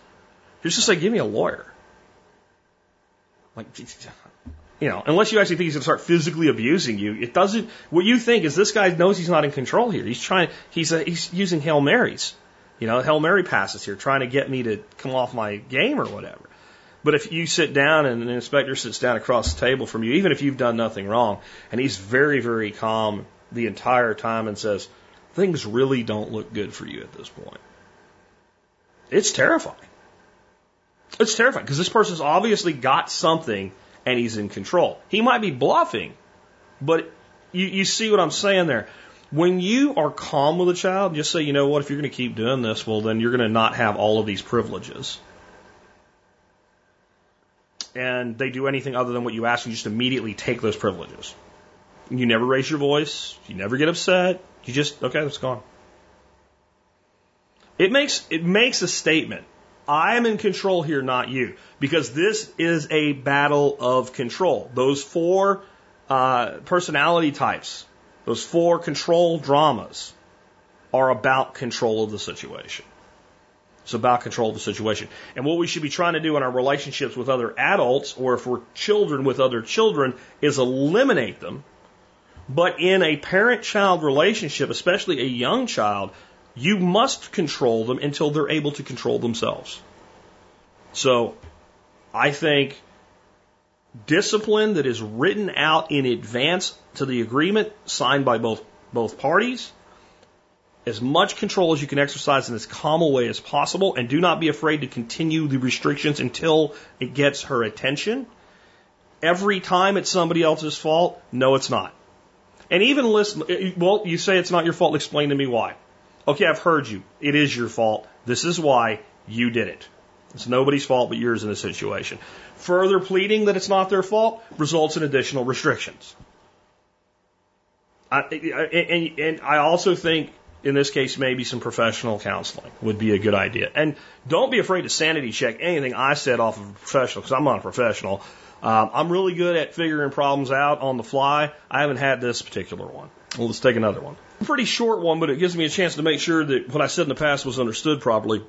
just to say, give me a lawyer. Like, you know, unless you actually think he's going to start physically abusing you, it doesn't. What you think is this guy knows he's not in control here. He's trying. He's a, he's using hail marys. You know, hail mary passes here, trying to get me to come off my game or whatever. But if you sit down and an inspector sits down across the table from you, even if you've done nothing wrong, and he's very, very calm the entire time and says, things really don't look good for you at this point. It's terrifying. It's terrifying because this person's obviously got something and he's in control. He might be bluffing, but you, you see what I'm saying there. When you are calm with a child, just say, you know what, if you're going to keep doing this, well, then you're going to not have all of these privileges and they do anything other than what you ask, you just immediately take those privileges. You never raise your voice. You never get upset. You just, okay, it's gone. It makes, it makes a statement. I am in control here, not you. Because this is a battle of control. Those four uh, personality types, those four control dramas, are about control of the situation. It's about control of the situation. And what we should be trying to do in our relationships with other adults, or if we're children with other children, is eliminate them. But in a parent child relationship, especially a young child, you must control them until they're able to control themselves. So I think discipline that is written out in advance to the agreement signed by both both parties as much control as you can exercise in as calm a way as possible, and do not be afraid to continue the restrictions until it gets her attention. Every time it's somebody else's fault, no, it's not. And even listen, well, you say it's not your fault, explain to me why. Okay, I've heard you. It is your fault. This is why you did it. It's nobody's fault but yours in this situation. Further pleading that it's not their fault results in additional restrictions. I, and, and I also think in this case, maybe some professional counseling would be a good idea. And don't be afraid to sanity check anything I said off of a professional because I'm not a professional. Um, I'm really good at figuring problems out on the fly. I haven't had this particular one. Well, let's take another one. A Pretty short one, but it gives me a chance to make sure that what I said in the past was understood properly.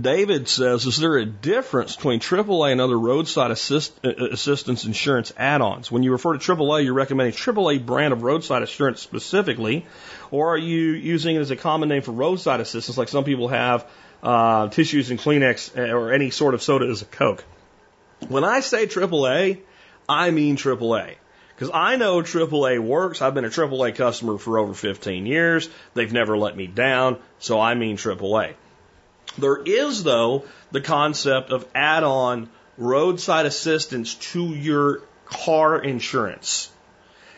David says, is there a difference between AAA and other roadside assist, uh, assistance insurance add-ons? When you refer to AAA, you're recommending AAA brand of roadside insurance specifically, or are you using it as a common name for roadside assistance, like some people have uh, tissues and Kleenex uh, or any sort of soda as a Coke? When I say AAA, I mean AAA. Because I know AAA works. I've been a AAA customer for over 15 years. They've never let me down. So I mean AAA. There is, though, the concept of add on roadside assistance to your car insurance.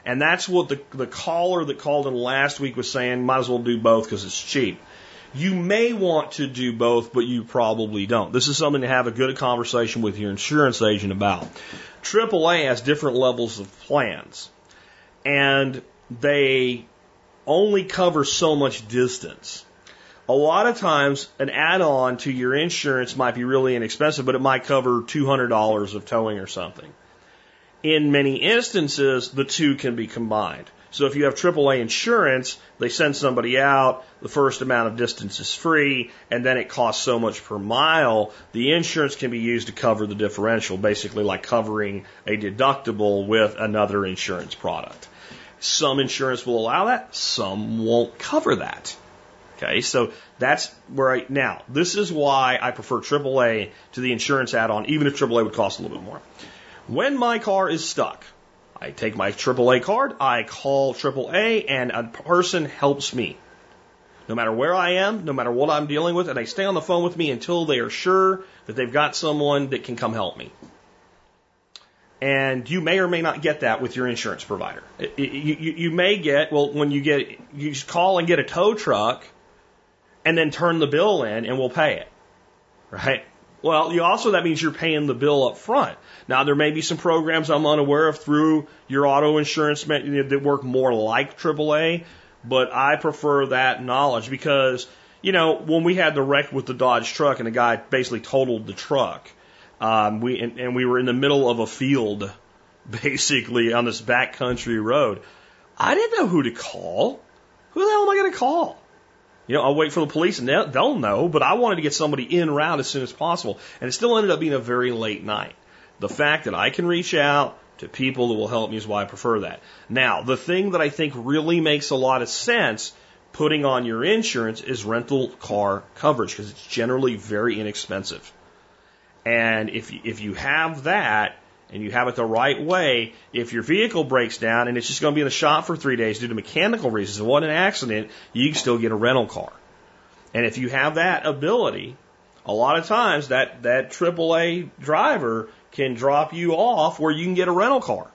And that's what the, the caller that called in last week was saying, might as well do both because it's cheap. You may want to do both, but you probably don't. This is something to have a good conversation with your insurance agent about. AAA has different levels of plans, and they only cover so much distance. A lot of times, an add on to your insurance might be really inexpensive, but it might cover $200 of towing or something. In many instances, the two can be combined. So if you have AAA insurance, they send somebody out, the first amount of distance is free, and then it costs so much per mile. The insurance can be used to cover the differential, basically like covering a deductible with another insurance product. Some insurance will allow that, some won't cover that. Okay, so that's where I, now, this is why I prefer AAA to the insurance add on, even if AAA would cost a little bit more. When my car is stuck, I take my AAA card, I call AAA, and a person helps me. No matter where I am, no matter what I'm dealing with, and they stay on the phone with me until they are sure that they've got someone that can come help me. And you may or may not get that with your insurance provider. You, you, you may get, well, when you get, you call and get a tow truck, and then turn the bill in and we'll pay it. Right? Well, you also, that means you're paying the bill up front. Now, there may be some programs I'm unaware of through your auto insurance that work more like AAA, but I prefer that knowledge because, you know, when we had the wreck with the Dodge truck and the guy basically totaled the truck, um, we, and, and we were in the middle of a field, basically on this backcountry road. I didn't know who to call. Who the hell am I going to call? You know, I'll wait for the police and they'll, know, but I wanted to get somebody in route as soon as possible. And it still ended up being a very late night. The fact that I can reach out to people that will help me is why I prefer that. Now, the thing that I think really makes a lot of sense putting on your insurance is rental car coverage because it's generally very inexpensive. And if, if you have that, and you have it the right way, if your vehicle breaks down and it's just going to be in the shop for three days due to mechanical reasons, it wasn't an accident, you can still get a rental car. And if you have that ability, a lot of times that, that AAA driver can drop you off where you can get a rental car.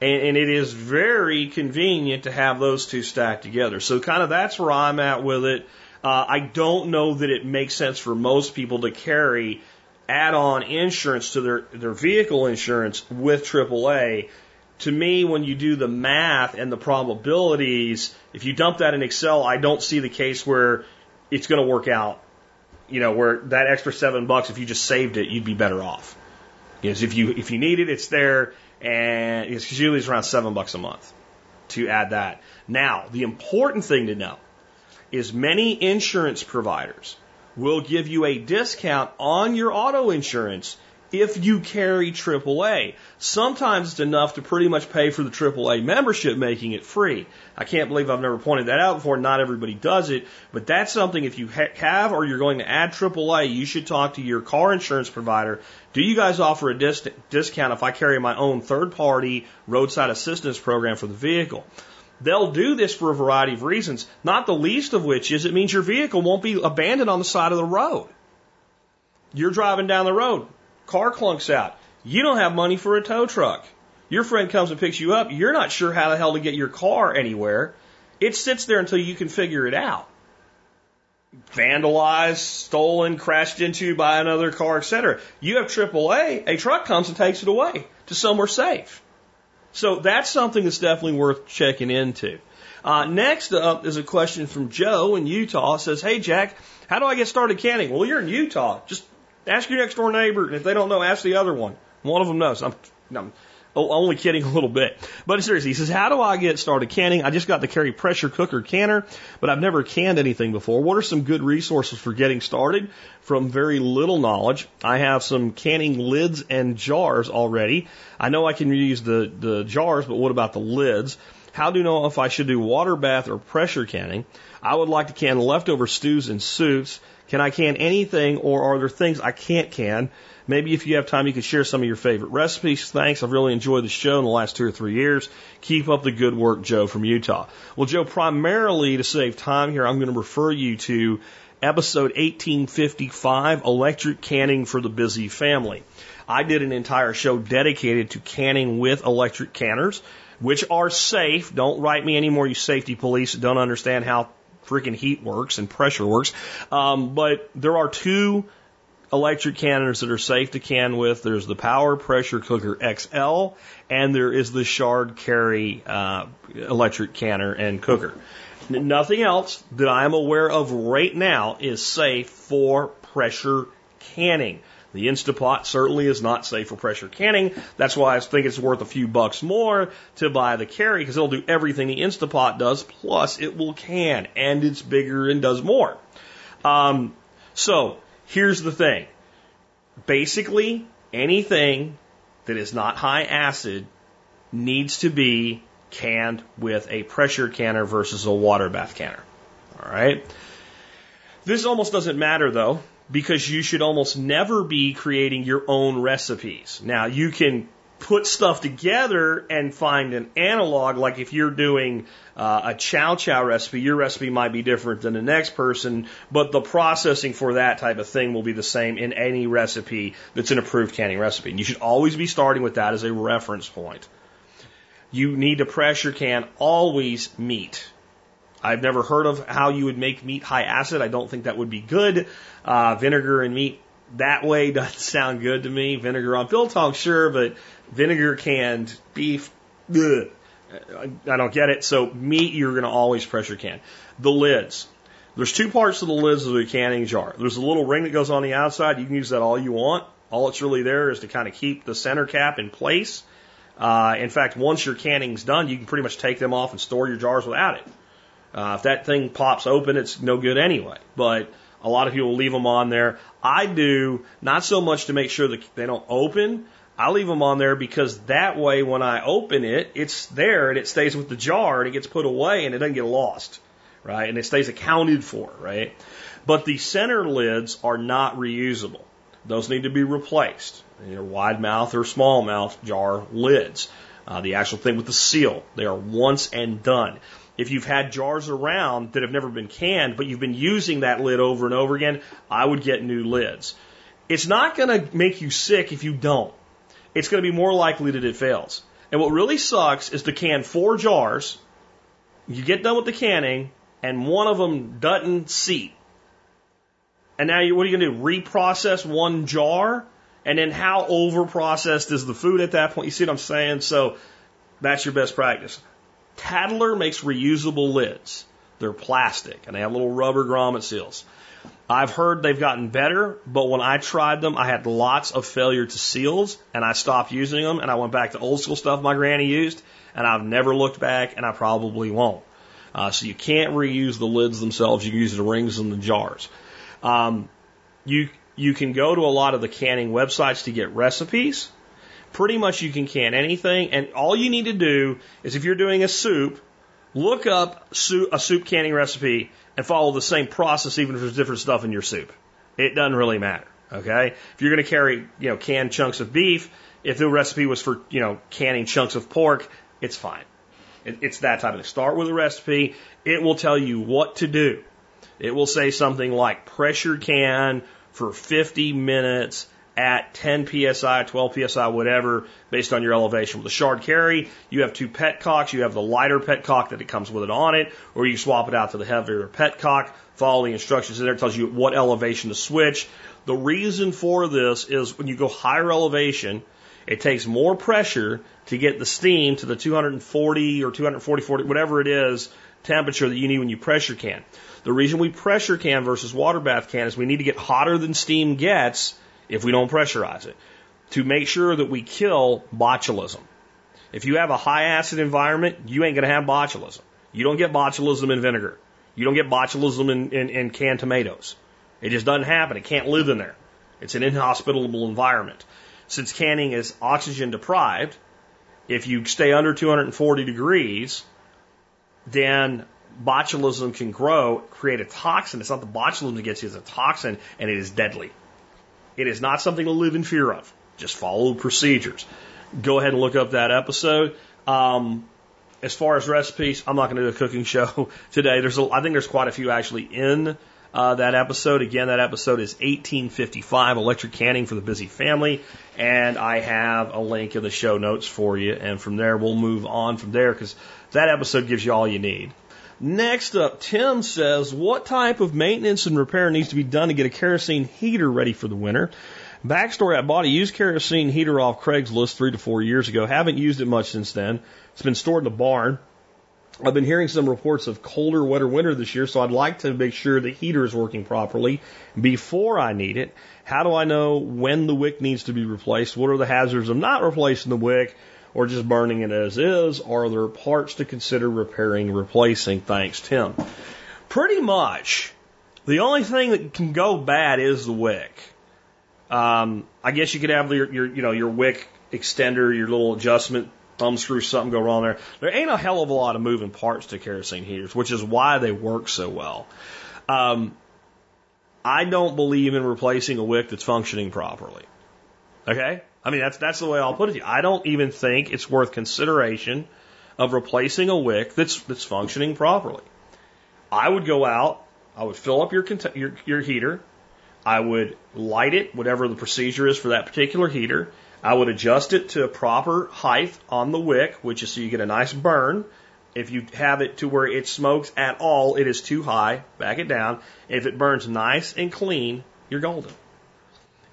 And, and it is very convenient to have those two stacked together. So kind of that's where I'm at with it. Uh, I don't know that it makes sense for most people to carry add on insurance to their, their vehicle insurance with AAA, to me, when you do the math and the probabilities, if you dump that in Excel, I don't see the case where it's going to work out. You know, where that extra seven bucks, if you just saved it, you'd be better off. Because if you if you need it, it's there, and it's usually it's around seven bucks a month to add that. Now, the important thing to know is many insurance providers will give you a discount on your auto insurance if you carry AAA. Sometimes it's enough to pretty much pay for the AAA membership, making it free. I can't believe I've never pointed that out before. Not everybody does it, but that's something if you ha- have or you're going to add AAA, you should talk to your car insurance provider. Do you guys offer a dis- discount if I carry my own third party roadside assistance program for the vehicle? They'll do this for a variety of reasons, not the least of which is it means your vehicle won't be abandoned on the side of the road. You're driving down the road, car clunks out. You don't have money for a tow truck. Your friend comes and picks you up. You're not sure how the hell to get your car anywhere. It sits there until you can figure it out. Vandalized, stolen, crashed into by another car, etc. You have AAA, a truck comes and takes it away to somewhere safe. So that's something that's definitely worth checking into. Uh, next up is a question from Joe in Utah. It says, Hey, Jack, how do I get started canning? Well, you're in Utah. Just ask your next door neighbor. And if they don't know, ask the other one. One of them knows. I'm, I'm Oh, only kidding a little bit. But seriously, he says, how do I get started canning? I just got the Carey pressure cooker canner, but I've never canned anything before. What are some good resources for getting started? From very little knowledge, I have some canning lids and jars already. I know I can use the, the jars, but what about the lids? How do you know if I should do water bath or pressure canning? I would like to can leftover stews and soups. Can I can anything or are there things I can't can? Maybe if you have time, you could share some of your favorite recipes. Thanks. I've really enjoyed the show in the last two or three years. Keep up the good work, Joe from Utah. Well, Joe, primarily to save time here, I'm going to refer you to episode 1855, Electric Canning for the Busy Family. I did an entire show dedicated to canning with electric canners, which are safe. Don't write me anymore, you safety police don't understand how freaking heat works and pressure works. Um, but there are two electric canners that are safe to can with. There's the Power Pressure Cooker XL, and there is the Chard Carey uh, electric canner and cooker. Nothing else that I am aware of right now is safe for pressure canning. The Instapot certainly is not safe for pressure canning. That's why I think it's worth a few bucks more to buy the Carey because it'll do everything the Instapot does, plus it will can and it's bigger and does more. Um, so Here's the thing. Basically, anything that is not high acid needs to be canned with a pressure canner versus a water bath canner. All right. This almost doesn't matter though, because you should almost never be creating your own recipes. Now, you can put stuff together and find an analog. Like if you're doing uh, a chow chow recipe, your recipe might be different than the next person, but the processing for that type of thing will be the same in any recipe that's an approved canning recipe. And you should always be starting with that as a reference point. You need to pressure can always meat. I've never heard of how you would make meat high acid. I don't think that would be good. Uh, vinegar and meat that way doesn't sound good to me. Vinegar on biltong, sure, but vinegar canned beef. I don't get it. So meat, you're going to always pressure can. The lids. There's two parts to the lids of the canning jar. There's a little ring that goes on the outside. You can use that all you want. All it's really there is to kind of keep the center cap in place. Uh, in fact, once your canning's done, you can pretty much take them off and store your jars without it. Uh, if that thing pops open, it's no good anyway. But a lot of people leave them on there. I do not so much to make sure that they don't open. I leave them on there because that way when I open it, it's there and it stays with the jar and it gets put away and it doesn't get lost, right? And it stays accounted for, right? But the center lids are not reusable. Those need to be replaced. They're wide mouth or small mouth jar lids. Uh, the actual thing with the seal, they are once and done. If you've had jars around that have never been canned, but you've been using that lid over and over again, I would get new lids. It's not going to make you sick if you don't. It's going to be more likely that it fails. And what really sucks is to can four jars, you get done with the canning, and one of them doesn't seat. And now you, what are you going to do? Reprocess one jar? And then how overprocessed is the food at that point? You see what I'm saying? So that's your best practice. Tattler makes reusable lids. They're plastic and they have little rubber grommet seals. I've heard they've gotten better, but when I tried them, I had lots of failure to seals and I stopped using them and I went back to old school stuff my granny used and I've never looked back and I probably won't. Uh, so you can't reuse the lids themselves. You can use the rings and the jars. Um, you you can go to a lot of the canning websites to get recipes pretty much you can can anything. And all you need to do is if you're doing a soup, look up soup, a soup canning recipe and follow the same process, even if there's different stuff in your soup. It doesn't really matter. Okay. If you're going to carry, you know, canned chunks of beef, if the recipe was for, you know, canning chunks of pork, it's fine. It, it's that type of thing. Start with a recipe. It will tell you what to do. It will say something like pressure can for 50 minutes at 10 psi, 12 psi, whatever, based on your elevation. With the Chard Carey, you have two petcocks. You have the lighter petcock that it comes with it on it, or you swap it out to the heavier petcock. Follow the instructions in there. It tells you what elevation to switch. The reason for this is when you go higher elevation, it takes more pressure to get the steam to the 240 or 240, 40, whatever it is, temperature that you need when you pressure can. The reason we pressure can versus water bath can is we need to get hotter than steam gets if we don't pressurize it to make sure that we kill botulism. If you have a high acid environment, you ain't going to have botulism. You don't get botulism in vinegar. You don't get botulism in, in, in canned tomatoes. It just doesn't happen. It can't live in there. It's an inhospitable environment. Since canning is oxygen deprived, if you stay under 240 degrees, then botulism can grow, create a toxin. It's not the botulism that gets you, it's a toxin, and it is deadly. It is not something to live in fear of. Just follow procedures. Go ahead and look up that episode. Um, as far as recipes, I'm not going to do a cooking show today. There's, a, I think there's quite a few actually in uh, that episode. Again, that episode is 1855, Electric Canning for the Busy Family. And I have a link in the show notes for you. And from there, we'll move on from there because that episode gives you all you need. Next up, Tim says, What type of maintenance and repair needs to be done to get a kerosene heater ready for the winter? Backstory I bought a used kerosene heater off Craigslist three to four years ago. Haven't used it much since then. It's been stored in the barn. I've been hearing some reports of colder, wetter winter this year, so I'd like to make sure the heater is working properly before I need it. How do I know when the wick needs to be replaced? What are the hazards of not replacing the wick or just burning it as is? Are there parts to consider repairing, replacing? Thanks, Tim. Pretty much. The only thing that can go bad is the wick. Um, I guess you could have your, your, you know, your wick extender, your little adjustment thumb screw, something go wrong there. There ain't a hell of a lot of moving parts to kerosene heaters, which is why they work so well. Um, I don't believe in replacing a wick that's functioning properly. Okay? I mean, that's, that's the way I'll put it to you. I don't even think it's worth consideration of replacing a wick that's, that's functioning properly. I would go out, I would fill up your, your, your heater, I would light it, whatever the procedure is for that particular heater. I would adjust it to a proper height on the wick, which is so you get a nice burn. If you have it to where it smokes at all, it is too high, back it down. If it burns nice and clean, you're golden.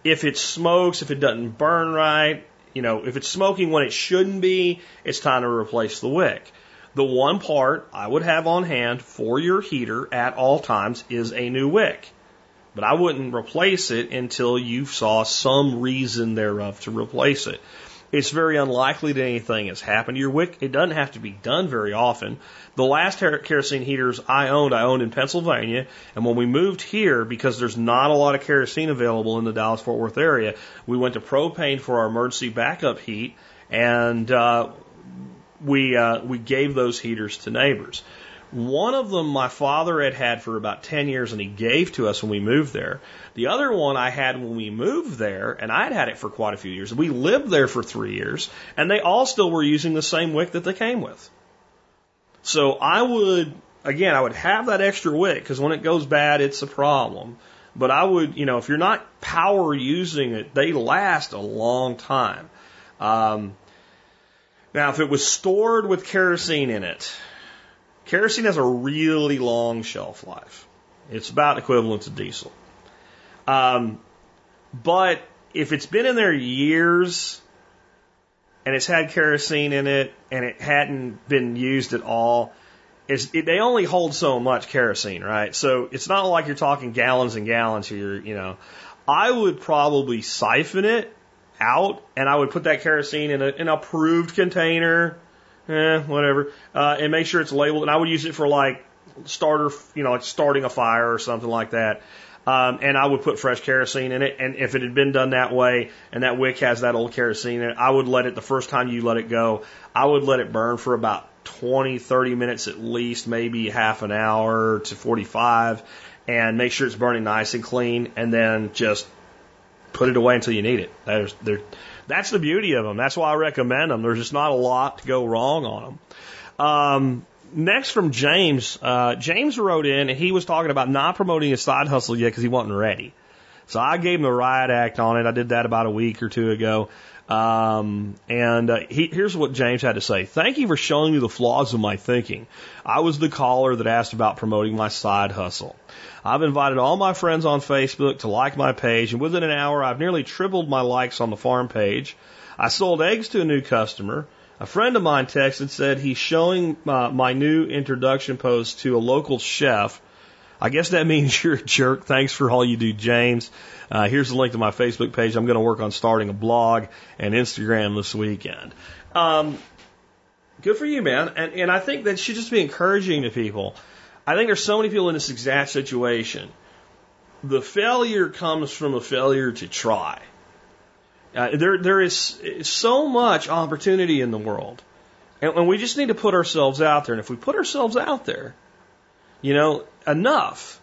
If it smokes, if it doesn't burn right, you know, if it's smoking when it shouldn't be, it's time to replace the wick. The one part I would have on hand for your heater at all times is a new wick. But I wouldn't replace it until you saw some reason thereof to replace it. It's very unlikely that anything has happened to your wick. It doesn't have to be done very often. The last kerosene heaters I owned, I owned in Pennsylvania. And when we moved here, because there's not a lot of kerosene available in the Dallas Fort Worth area, we went to propane for our emergency backup heat. And, uh, we, uh, we gave those heaters to neighbors. One of them my father had had for about 10 years and he gave to us when we moved there. The other one I had when we moved there and I'd had it for quite a few years. We lived there for three years and they all still were using the same wick that they came with. So I would, again, I would have that extra wick because when it goes bad, it's a problem. But I would, you know, if you're not power using it, they last a long time. Um, now, if it was stored with kerosene in it, Kerosene has a really long shelf life. It's about equivalent to diesel. Um, but if it's been in there years and it's had kerosene in it and it hadn't been used at all, it's, it, they only hold so much kerosene, right? So it's not like you're talking gallons and gallons here, you know. I would probably siphon it out and I would put that kerosene in, a, in an approved container eh, whatever, uh, and make sure it's labeled. And I would use it for like starter, you know, like starting a fire or something like that. Um, and I would put fresh kerosene in it. And if it had been done that way, and that wick has that old kerosene in it, I would let it the first time you let it go. I would let it burn for about 20, 30 minutes at least, maybe half an hour to 45, and make sure it's burning nice and clean, and then just put it away until you need it. There's, there, that's the beauty of them. That's why I recommend them. There's just not a lot to go wrong on them. Um, next from James, uh, James wrote in and he was talking about not promoting his side hustle yet because he wasn't ready. So I gave him the riot act on it. I did that about a week or two ago. Um, and uh, he, here's what James had to say. Thank you for showing me the flaws of my thinking. I was the caller that asked about promoting my side hustle. I've invited all my friends on Facebook to like my page, and within an hour, I've nearly tripled my likes on the farm page. I sold eggs to a new customer. A friend of mine texted said he's showing uh, my new introduction post to a local chef. I guess that means you're a jerk. Thanks for all you do, James. Uh, here's the link to my Facebook page. I'm going to work on starting a blog and Instagram this weekend. Um, good for you, man. And, and I think that should just be encouraging to people. I think there's so many people in this exact situation. The failure comes from a failure to try. Uh, there, there is so much opportunity in the world. And, and we just need to put ourselves out there. And if we put ourselves out there, you know, enough,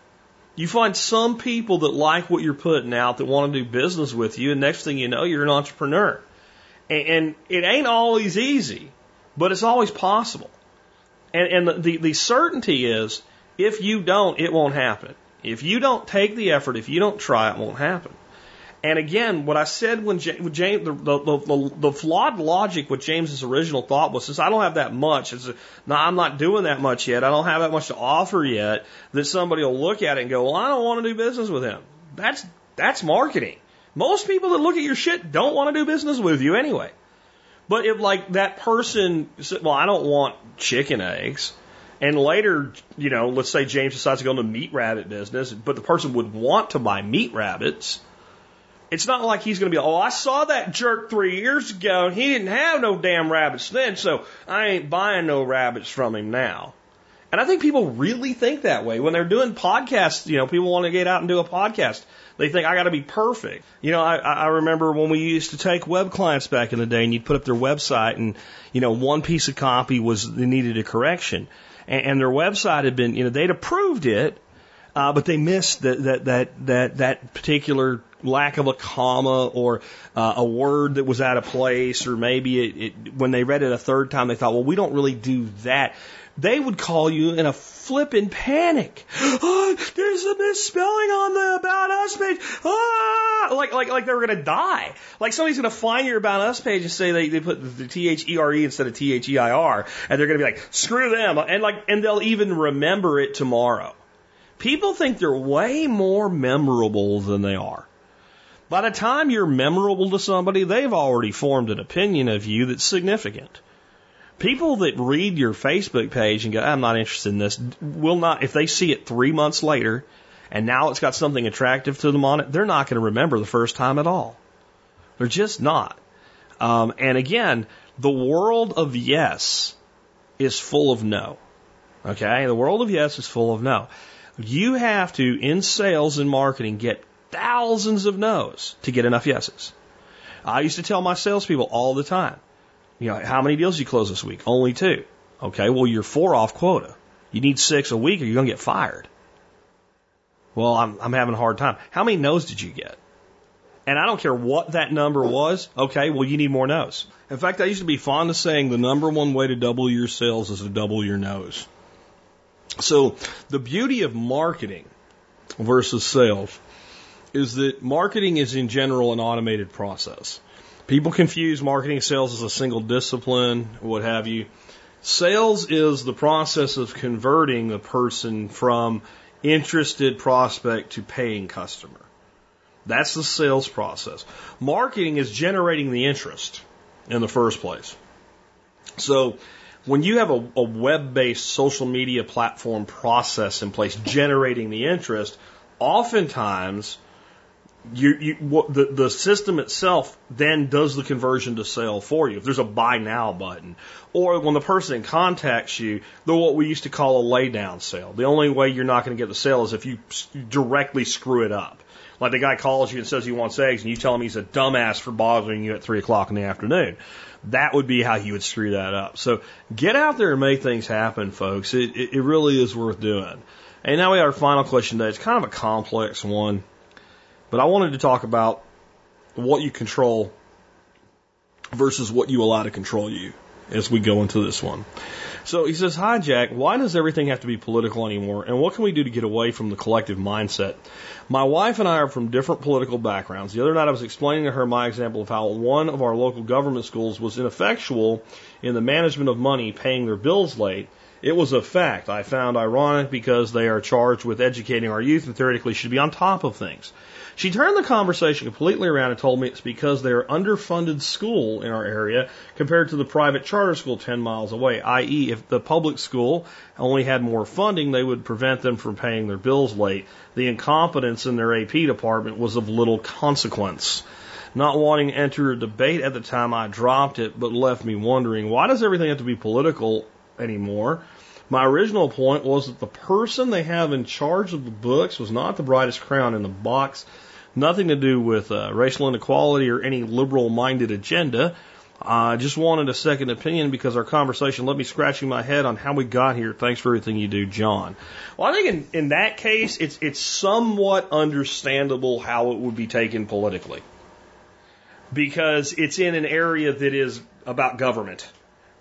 you find some people that like what you're putting out that want to do business with you. And next thing you know, you're an entrepreneur. And, and it ain't always easy, but it's always possible. And, and the, the, the certainty is if you don't, it won't happen. If you don't take the effort, if you don't try, it won't happen. And again, what I said when James, the, the, the, the, flawed logic with James's original thought was, since I don't have that much, it's a, no, I'm not doing that much yet. I don't have that much to offer yet. That somebody will look at it and go, well, I don't want to do business with him. That's that's marketing. Most people that look at your shit don't want to do business with you anyway. But if like that person said, well, I don't want chicken eggs. And later, you know, let's say James decides to go into meat rabbit business, but the person would want to buy meat rabbits. It's not like he's going to be, oh, I saw that jerk three years ago and he didn't have no damn rabbits then, so I ain't buying no rabbits from him now. And I think people really think that way when they're doing podcasts. You know, people want to get out and do a podcast. They think I got to be perfect. You know, I, I remember when we used to take web clients back in the day, and you'd put up their website, and you know, one piece of copy was they needed a correction and, and their website had been, you know, they'd approved it, uh, but they missed that that that that that particular lack of a comma or uh, a word that was out of place, or maybe it, it, when they read it a third time, they thought, well, we don't really do that. They would call you in a flippin' panic. Oh, there's a misspelling on the About Us page. Ah! Like, like, like they were gonna die. Like somebody's gonna find your About Us page and say they, they put the T-H-E-R-E instead of T-H-E-I-R, and they're gonna be like, screw them, and like, and they'll even remember it tomorrow. People think they're way more memorable than they are. By the time you're memorable to somebody, they've already formed an opinion of you that's significant. People that read your Facebook page and go, I'm not interested in this, will not, if they see it three months later and now it's got something attractive to them on it, they're not going to remember the first time at all. They're just not. Um, and again, the world of yes is full of no. Okay? The world of yes is full of no. You have to, in sales and marketing, get thousands of no's to get enough yeses. I used to tell my salespeople all the time, you know, how many deals you close this week? Only two. Okay, well, you're four off quota. You need six a week or you're going to get fired. Well, I'm, I'm having a hard time. How many no's did you get? And I don't care what that number was. Okay, well, you need more no's. In fact, I used to be fond of saying the number one way to double your sales is to double your no's. So the beauty of marketing versus sales is that marketing is in general an automated process. People confuse marketing sales as a single discipline, what have you. Sales is the process of converting a person from interested prospect to paying customer. That's the sales process. Marketing is generating the interest in the first place. So when you have a, a web-based social media platform process in place generating the interest, oftentimes you, you what, the the system itself then does the conversion to sale for you. If there's a buy now button, or when the person contacts you, they're what we used to call a lay down sale. The only way you're not going to get the sale is if you directly screw it up. Like the guy calls you and says he wants eggs, and you tell him he's a dumbass for bothering you at three o'clock in the afternoon. That would be how he would screw that up. So get out there and make things happen, folks. It, it, it really is worth doing. And now we have our final question today. It's kind of a complex one. But I wanted to talk about what you control versus what you allow to control you as we go into this one. So he says, Hi, Jack. Why does everything have to be political anymore? And what can we do to get away from the collective mindset? My wife and I are from different political backgrounds. The other night I was explaining to her my example of how one of our local government schools was ineffectual in the management of money paying their bills late. It was a fact I found ironic because they are charged with educating our youth and theoretically should be on top of things. She turned the conversation completely around and told me it's because they're underfunded school in our area compared to the private charter school 10 miles away, i.e., if the public school only had more funding, they would prevent them from paying their bills late. The incompetence in their AP department was of little consequence. Not wanting to enter a debate at the time, I dropped it, but left me wondering why does everything have to be political anymore? My original point was that the person they have in charge of the books was not the brightest crown in the box, nothing to do with uh, racial inequality or any liberal minded agenda. I just wanted a second opinion because our conversation left me scratching my head on how we got here. Thanks for everything you do, John. Well, I think in, in that case, it's, it's somewhat understandable how it would be taken politically because it's in an area that is about government,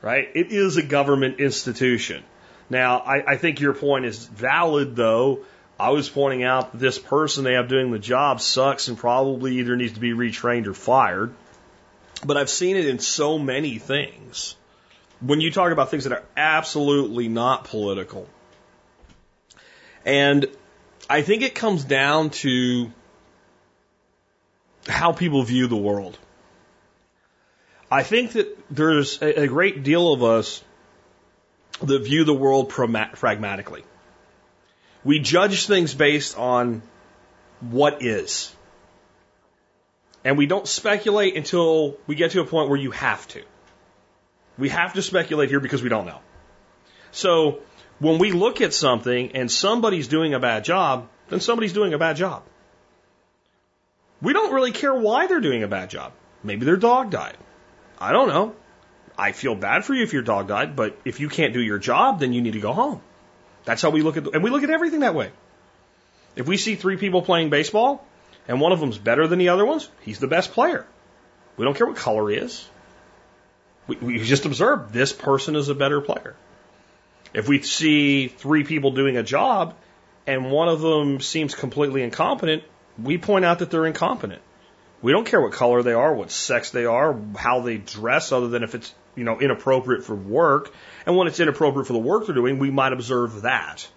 right? It is a government institution. Now, I, I think your point is valid, though. I was pointing out that this person they have doing the job sucks and probably either needs to be retrained or fired. But I've seen it in so many things. When you talk about things that are absolutely not political. And I think it comes down to how people view the world. I think that there's a, great deal of us that view the world pragmatically. We judge things based on what is. And we don't speculate until we get to a point where you have to. We have to speculate here because we don't know. So when we look at something and somebody's doing a bad job, then somebody's doing a bad job. We don't really care why they're doing a bad job. Maybe their dog died. I don't know. I feel bad for you if your dog died, but if you can't do your job, then you need to go home. That's how we look at, and we look at everything that way. If we see three people playing baseball and one of them's better than the other ones, he's the best player. We don't care what color he is. We, we just observe this person is a better player. If we see three people doing a job and one of them seems completely incompetent, we point out that they're incompetent. We don't care what color they are, what sex they are, how they dress, other than if it's you know inappropriate for work. And when it's inappropriate for the work they're doing, we might observe that.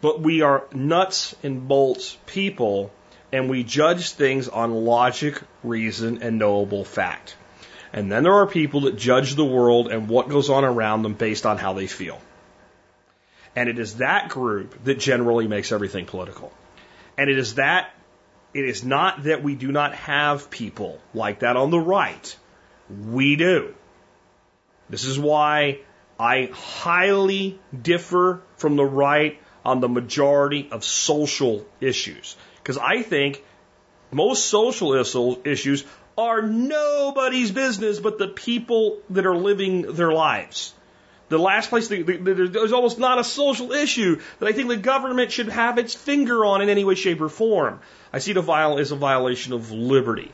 But we are nuts and bolts people, and we judge things on logic, reason, and knowable fact. And then there are people that judge the world and what goes on around them based on how they feel. And it is that group that generally makes everything political. And it is that, it is not that we do not have people like that on the right. We do. This is why I highly differ from the right on the majority of social issues. Because I think most social issues are nobody's business but the people that are living their lives. The last place, the, the, the, there's almost not a social issue that I think the government should have its finger on in any way, shape, or form. I see it as a violation of liberty.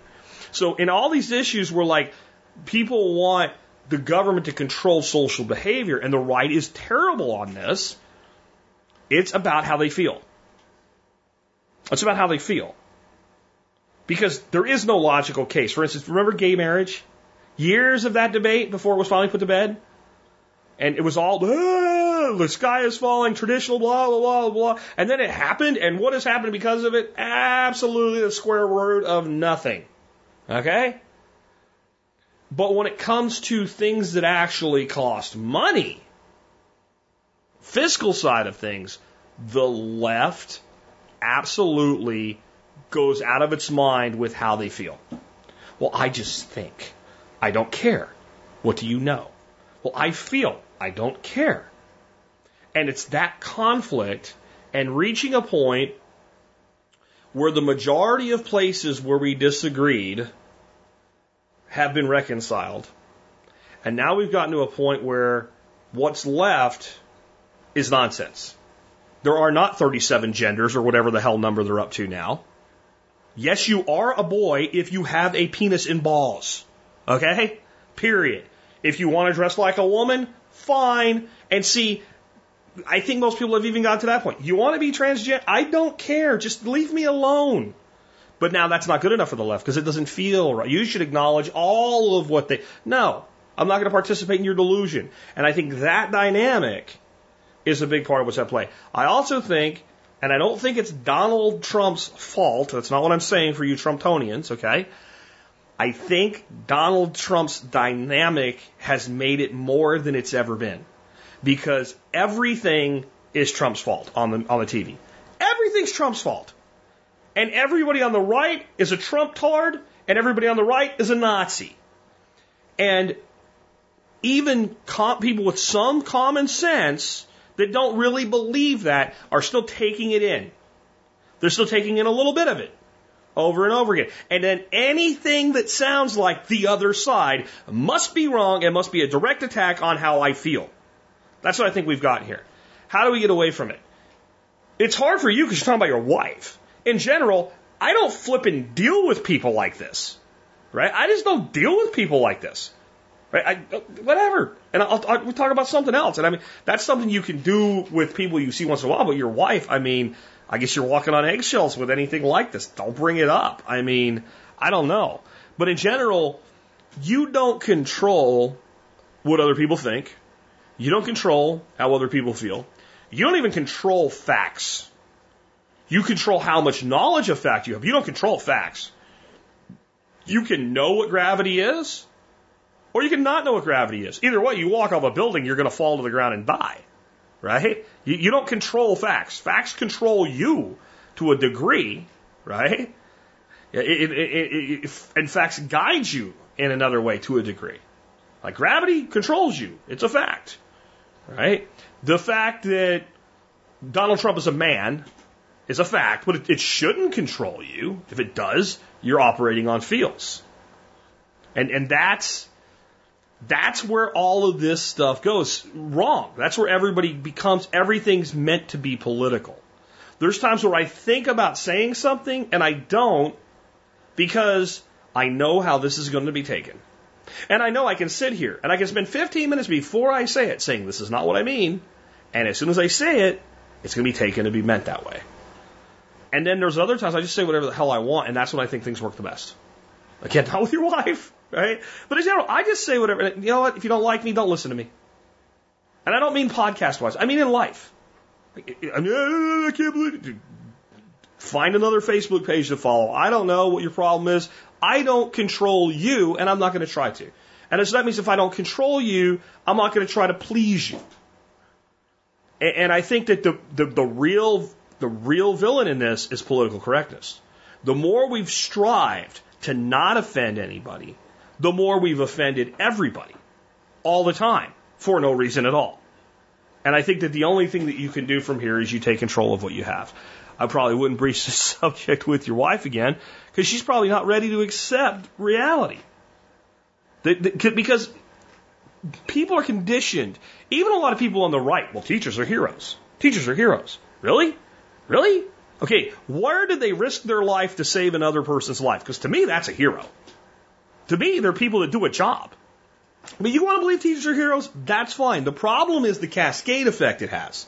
So in all these issues we're like people want the government to control social behavior, and the right is terrible on this, it's about how they feel. It's about how they feel. Because there is no logical case. For instance, remember gay marriage? Years of that debate before it was finally put to bed? And it was all, ah, the sky is falling, traditional, blah, blah, blah, blah. And then it happened, and what has happened because of it? Absolutely the square root of nothing. Okay? But when it comes to things that actually cost money, fiscal side of things, the left absolutely goes out of its mind with how they feel. Well, I just think. I don't care. What do you know? Well, I feel. I don't care. And it's that conflict and reaching a point where the majority of places where we disagreed have been reconciled. And now we've gotten to a point where what's left is nonsense. There are not 37 genders or whatever the hell number they're up to now. Yes, you are a boy if you have a penis and balls. Okay? Period. If you want to dress like a woman, fine. And see, I think most people have even gotten to that point. You want to be transgender? I don't care. Just leave me alone. But now that's not good enough for the left because it doesn't feel right. You should acknowledge all of what they. No, I'm not going to participate in your delusion. And I think that dynamic is a big part of what's at play. I also think And I don't think it's Donald Trump's fault. That's not what I'm saying for you Trumptonians, okay? I think Donald Trump's dynamic has made it more than it's ever been. Because everything is Trump's fault on the, on the TV. Everything's Trump's fault. And everybody on the right is a Trump tard, and everybody on the right is a Nazi. And even people with some common sense that don't really believe that are still taking it in. They're still taking in a little bit of it over and over again. And then anything that sounds like the other side must be wrong and must be a direct attack on how I feel. That's what I think we've got here. How do we get away from it? It's hard for you because you're talking about your wife. In general, I don't flip and deal with people like this. Right? I just don't deal with people like this. Right? I, whatever. And I'll, I'll, we'll talk about something else. And I mean, that's something you can do with people you see once in a while, but your wife, I mean, I guess you're walking on eggshells with anything like this. Don't bring it up. I mean, I don't know. But in general, you don't control what other people think. You don't control how other people feel. You don't even control facts. You control how much knowledge of fact you have. You don't control facts. You can know what gravity is, or you can not know what gravity is. Either way, you walk off a building, you're going to fall to the ground and die. Right? You, you don't control facts. Facts control you to a degree, right? It, it, it, and facts guide you in another way to a degree. Like gravity controls you. It's a fact, right? The fact that Donald Trump is a man is a fact, but it, it shouldn't control you. If it does, you're operating on feels. And, and that's, that's where all of this stuff goes wrong. That's where everybody becomes, everything's meant to be political. There's times where I think about saying something and I don't because I know how this is going to be taken. And I know I can sit here and I can spend 15 minutes before I say it saying this is not what I mean. And as soon as I say it, it's going to be taken to be meant that way. And then there's other times I just say whatever the hell I want, and that's when I think things work the best. Again, not with your wife, right? But in general, I just say whatever. You know what? If you don't like me, don't listen to me. And I don't mean podcast wise. I mean in life. I, mean, I can't believe it. Find another Facebook page to follow. I don't know what your problem is. I don't control you, and I'm not going to try to. And so that means if I don't control you, I'm not going to try to please you. And, and I think that the, the, the real the real villain in this is political correctness. The more we've strived to not offend anybody, the more we've offended everybody all the time for no reason at all. And I think that the only thing that you can do from here is you take control of what you have. I probably wouldn't breach the subject with your wife again because she's probably not ready to accept reality. because people are conditioned. Even a lot of people on the right, well, teachers are heroes. Teachers are heroes. Really? Really? Okay, where did they risk their life to save another person's life? Because to me, that's a hero. To me, they're people that do a job. But you want to believe teachers are heroes? That's fine. The problem is the cascade effect it has.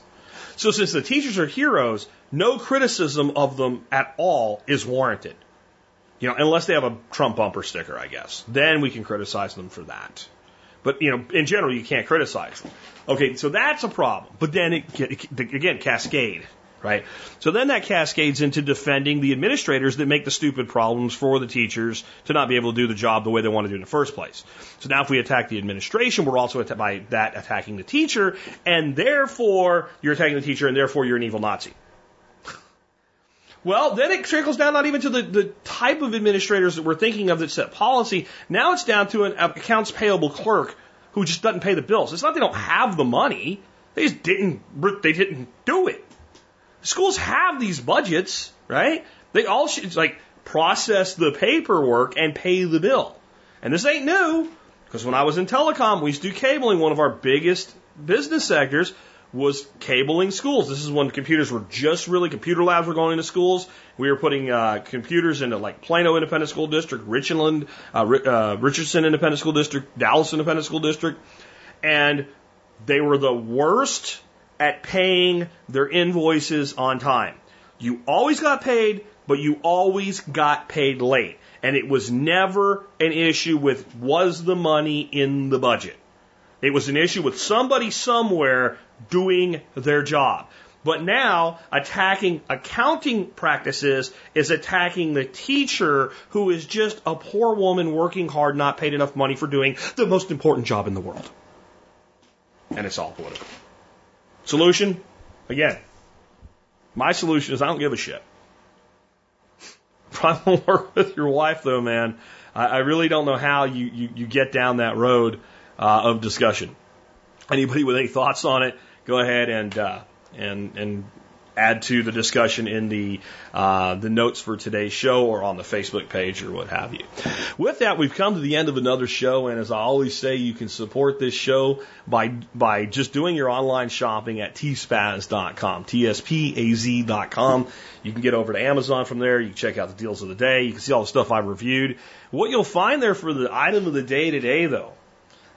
So since the teachers are heroes, no criticism of them at all is warranted. You know, unless they have a Trump bumper sticker, I guess. Then we can criticize them for that. But, you know, in general, you can't criticize them. Okay, so that's a problem. But then, it, again, cascade right? So then that cascades into defending the administrators that make the stupid problems for the teachers to not be able to do the job the way they want to do in the first place. So now if we attack the administration, we're also by that attacking the teacher, and therefore you're attacking the teacher, and therefore you're an evil Nazi. Well, then it trickles down not even to the, the type of administrators that we're thinking of that set policy. Now it's down to an accounts payable clerk who just doesn't pay the bills. It's not they don't have the money. They just didn't, they didn't do it. Schools have these budgets, right? They all should like process the paperwork and pay the bill. And this ain't new because when I was in telecom, we used to do cabling. One of our biggest business sectors was cabling schools. This is when computers were just really computer labs were going into schools. We were putting uh, computers into like Plano Independent School District, Richland, uh, uh, Richardson Independent School District, Dallas Independent School District, and they were the worst at paying their invoices on time. You always got paid, but you always got paid late. And it was never an issue with was the money in the budget. It was an issue with somebody somewhere doing their job. But now attacking accounting practices is attacking the teacher who is just a poor woman working hard, not paid enough money for doing the most important job in the world. And it's all political. Solution? Again, my solution is I don't give a shit. Probably work with your wife though, man. I, I really don't know how you, you, you get down that road uh, of discussion. Anybody with any thoughts on it, go ahead and uh, and and add to the discussion in the uh, the notes for today's show or on the Facebook page or what have you. With that, we've come to the end of another show, and as I always say, you can support this show by by just doing your online shopping at tspaz.com, tspaz.com. You can get over to Amazon from there. You can check out the deals of the day. You can see all the stuff I've reviewed. What you'll find there for the item of the day today, though,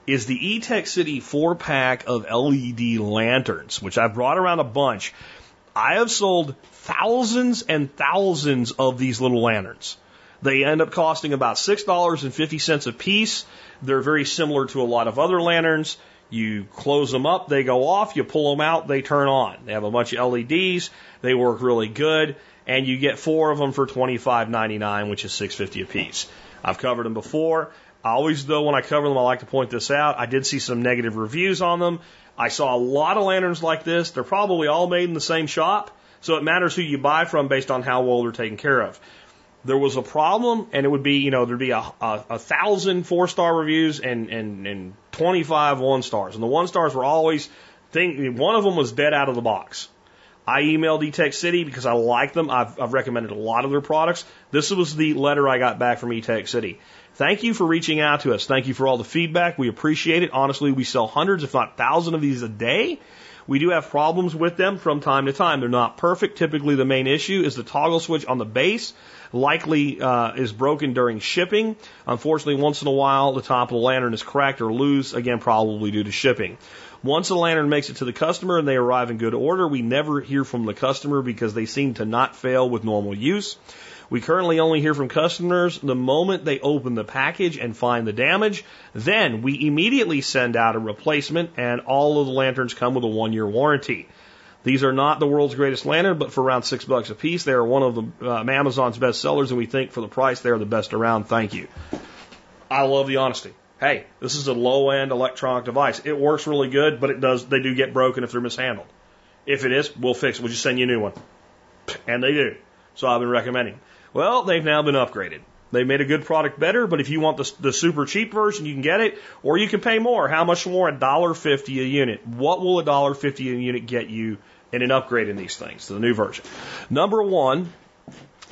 is the Etekcity four pack of LED lanterns, which I've brought around a bunch. I have sold thousands and thousands of these little lanterns. They end up costing about $6.50 a piece. They're very similar to a lot of other lanterns. You close them up, they go off, you pull them out, they turn on. They have a bunch of LEDs, they work really good, and you get four of them for $25.99, which is $6.50 a piece. I've covered them before. I always, though, when I cover them, I like to point this out. I did see some negative reviews on them. I saw a lot of lanterns like this. They're probably all made in the same shop, so it matters who you buy from based on how well they're taken care of. There was a problem, and it would be, you know, there'd be a, a, a thousand four star reviews and, and, and 25 one stars. And the one stars were always, think, one of them was dead out of the box. I emailed Etekcity because I like them. I've, I've recommended a lot of their products. This was the letter I got back from Etekcity. Thank you for reaching out to us. Thank you for all the feedback. We appreciate it. Honestly, we sell hundreds, if not thousands of these a day. We do have problems with them from time to time. They're not perfect. Typically, the main issue is the toggle switch on the base. Likely uh, is broken during shipping. Unfortunately, once in a while, the top of the lantern is cracked or loose. Again, probably due to shipping. Once a lantern makes it to the customer and they arrive in good order, we never hear from the customer because they seem to not fail with normal use. We currently only hear from customers the moment they open the package and find the damage. Then we immediately send out a replacement and all of the lanterns come with a one year warranty. These are not the world's greatest lantern, but for around six bucks a piece, they are one of the uh, Amazon's best sellers, and we think for the price they are the best around. Thank you. I love the honesty. Hey, this is a low end electronic device. It works really good, but it does they do get broken if they're mishandled. If it is, we'll fix it. We'll just send you a new one. And they do. So I've been recommending. Well, they've now been upgraded. They made a good product better, but if you want the, the super cheap version, you can get it, or you can pay more. How much more? A dollar fifty a unit. What will a dollar fifty a unit get you in an upgrade in these things to the new version? Number one,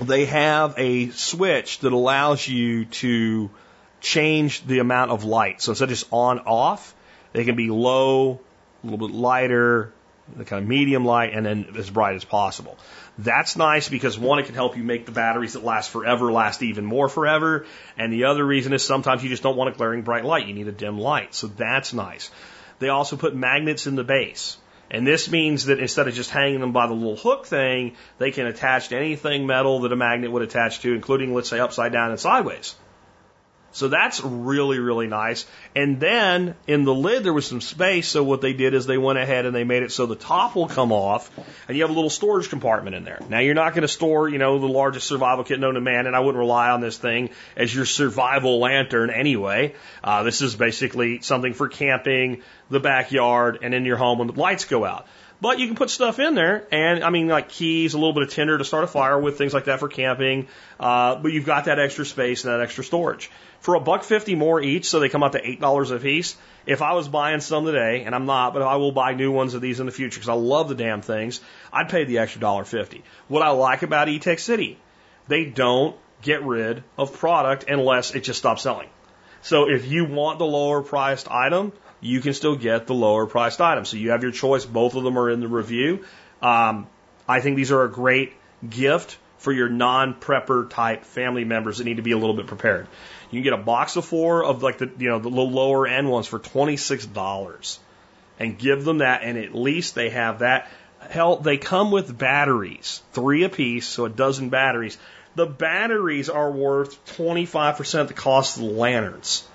they have a switch that allows you to change the amount of light. So instead of just on off, they can be low, a little bit lighter, the kind of medium light, and then as bright as possible. That's nice because one, it can help you make the batteries that last forever last even more forever. And the other reason is sometimes you just don't want a glaring bright light. You need a dim light. So that's nice. They also put magnets in the base. And this means that instead of just hanging them by the little hook thing, they can attach to anything metal that a magnet would attach to, including, let's say, upside down and sideways. So that's really, really nice. And then in the lid, there was some space. So what they did is they went ahead and they made it so the top will come off and you have a little storage compartment in there. Now you're not going to store, you know, the largest survival kit known to man. And I wouldn't rely on this thing as your survival lantern anyway. Uh, this is basically something for camping, the backyard, and in your home when the lights go out. But you can put stuff in there, and I mean, like keys, a little bit of tinder to start a fire with, things like that for camping. Uh, but you've got that extra space and that extra storage for a buck fifty more each, so they come out to eight dollars a piece. If I was buying some today, and I'm not, but I will buy new ones of these in the future because I love the damn things, I'd pay the extra dollar fifty. What I like about Etekcity, they don't get rid of product unless it just stops selling. So if you want the lower priced item, you can still get the lower priced item. So you have your choice. Both of them are in the review. Um, I think these are a great gift for your non-prepper type family members that need to be a little bit prepared. You can get a box of four of like the you know the lower end ones for twenty six dollars, and give them that, and at least they have that. Hell, they come with batteries, three apiece, so a dozen batteries. The batteries are worth twenty five percent the cost of the lanterns.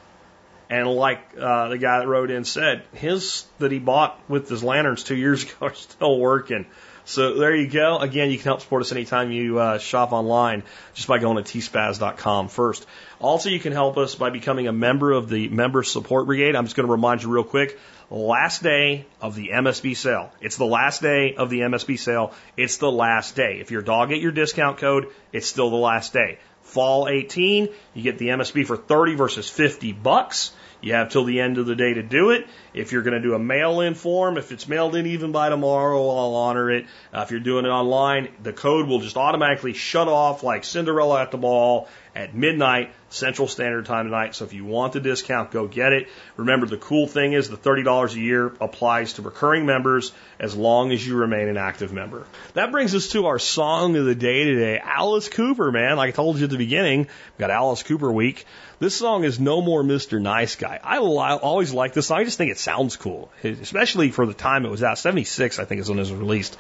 And like uh, the guy that wrote in said, his that he bought with his lanterns two years ago are still working. So there you go. Again, you can help support us anytime you uh, shop online just by going to tspaz.com first. Also, you can help us by becoming a member of the Member Support Brigade. I'm just going to remind you real quick. Last day of the MSB sale. It's the last day of the MSB sale. It's the last day. If your dog get your discount code, it's still the last day. Fall 18, you get the MSB for 30 versus 50 bucks. You have till the end of the day to do it. If you're going to do a mail in form, if it's mailed in even by tomorrow, I'll honor it. Uh, if you're doing it online, the code will just automatically shut off like Cinderella at the ball at midnight Central Standard Time tonight. So if you want the discount, go get it. Remember, the cool thing is the $30 a year applies to recurring members as long as you remain an active member. That brings us to our song of the day today. Alice Cooper, man. Like I told you at the beginning, we've got Alice Cooper week. This song is No More Mr. Nice Guy. I always like this song. I just think it sounds cool, especially for the time it was out. 76, I think, is when it was released.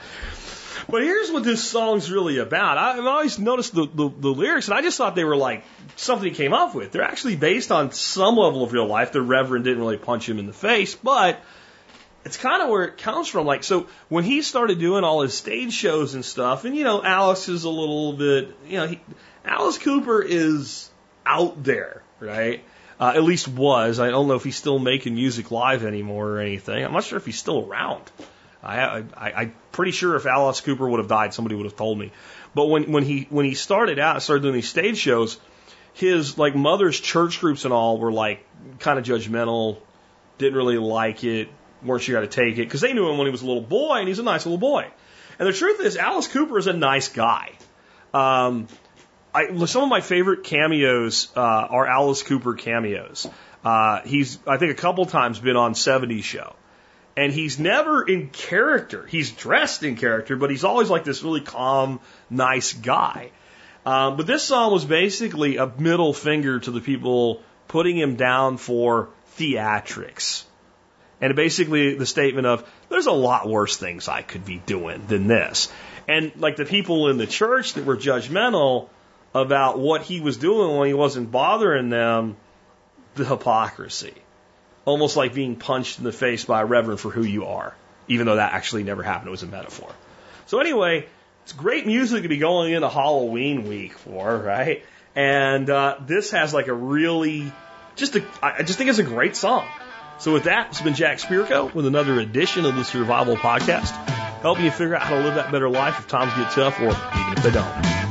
But here's what this song's really about. I've always noticed the, the, the, lyrics, and I just thought they were like something he came up with. They're actually based on some level of real life. The Reverend didn't really punch him in the face, but it's kind of where it comes from. Like, so when he started doing all his stage shows and stuff, and you know, Alice is a little bit, you know, he, Alice Cooper is out there, right? Uh, at least was. I don't know if he's still making music live anymore or anything. I'm not sure if he's still around. I, I, I'm pretty sure if Alice Cooper would have died, somebody would have told me. But when, when he when he started out, started doing these stage shows, his like mother's church groups and all were like kind of judgmental, didn't really like it, weren't sure how to take it because they knew him when he was a little boy and he's a nice little boy. And the truth is, Alice Cooper is a nice guy. Um, I, some of my favorite cameos uh, are Alice Cooper cameos. Uh, he's I think a couple times been on 70s show and he's never in character. He's dressed in character, but he's always like this really calm, nice guy. Um, but this song was basically a middle finger to the people putting him down for theatrics. And basically the statement of, there's a lot worse things I could be doing than this. And like the people in the church that were judgmental about what he was doing when he wasn't bothering them, the hypocrisy almost like being punched in the face by a reverend for who you are, even though that actually never happened. It was a metaphor. So anyway, it's great music to be going into Halloween week for, right? And uh, this has like a really, just a, I just think it's a great song. So with that, it's been Jack Spirko with another edition of the Survival Podcast, helping you figure out how to live that better life if times get tough or even if they don't.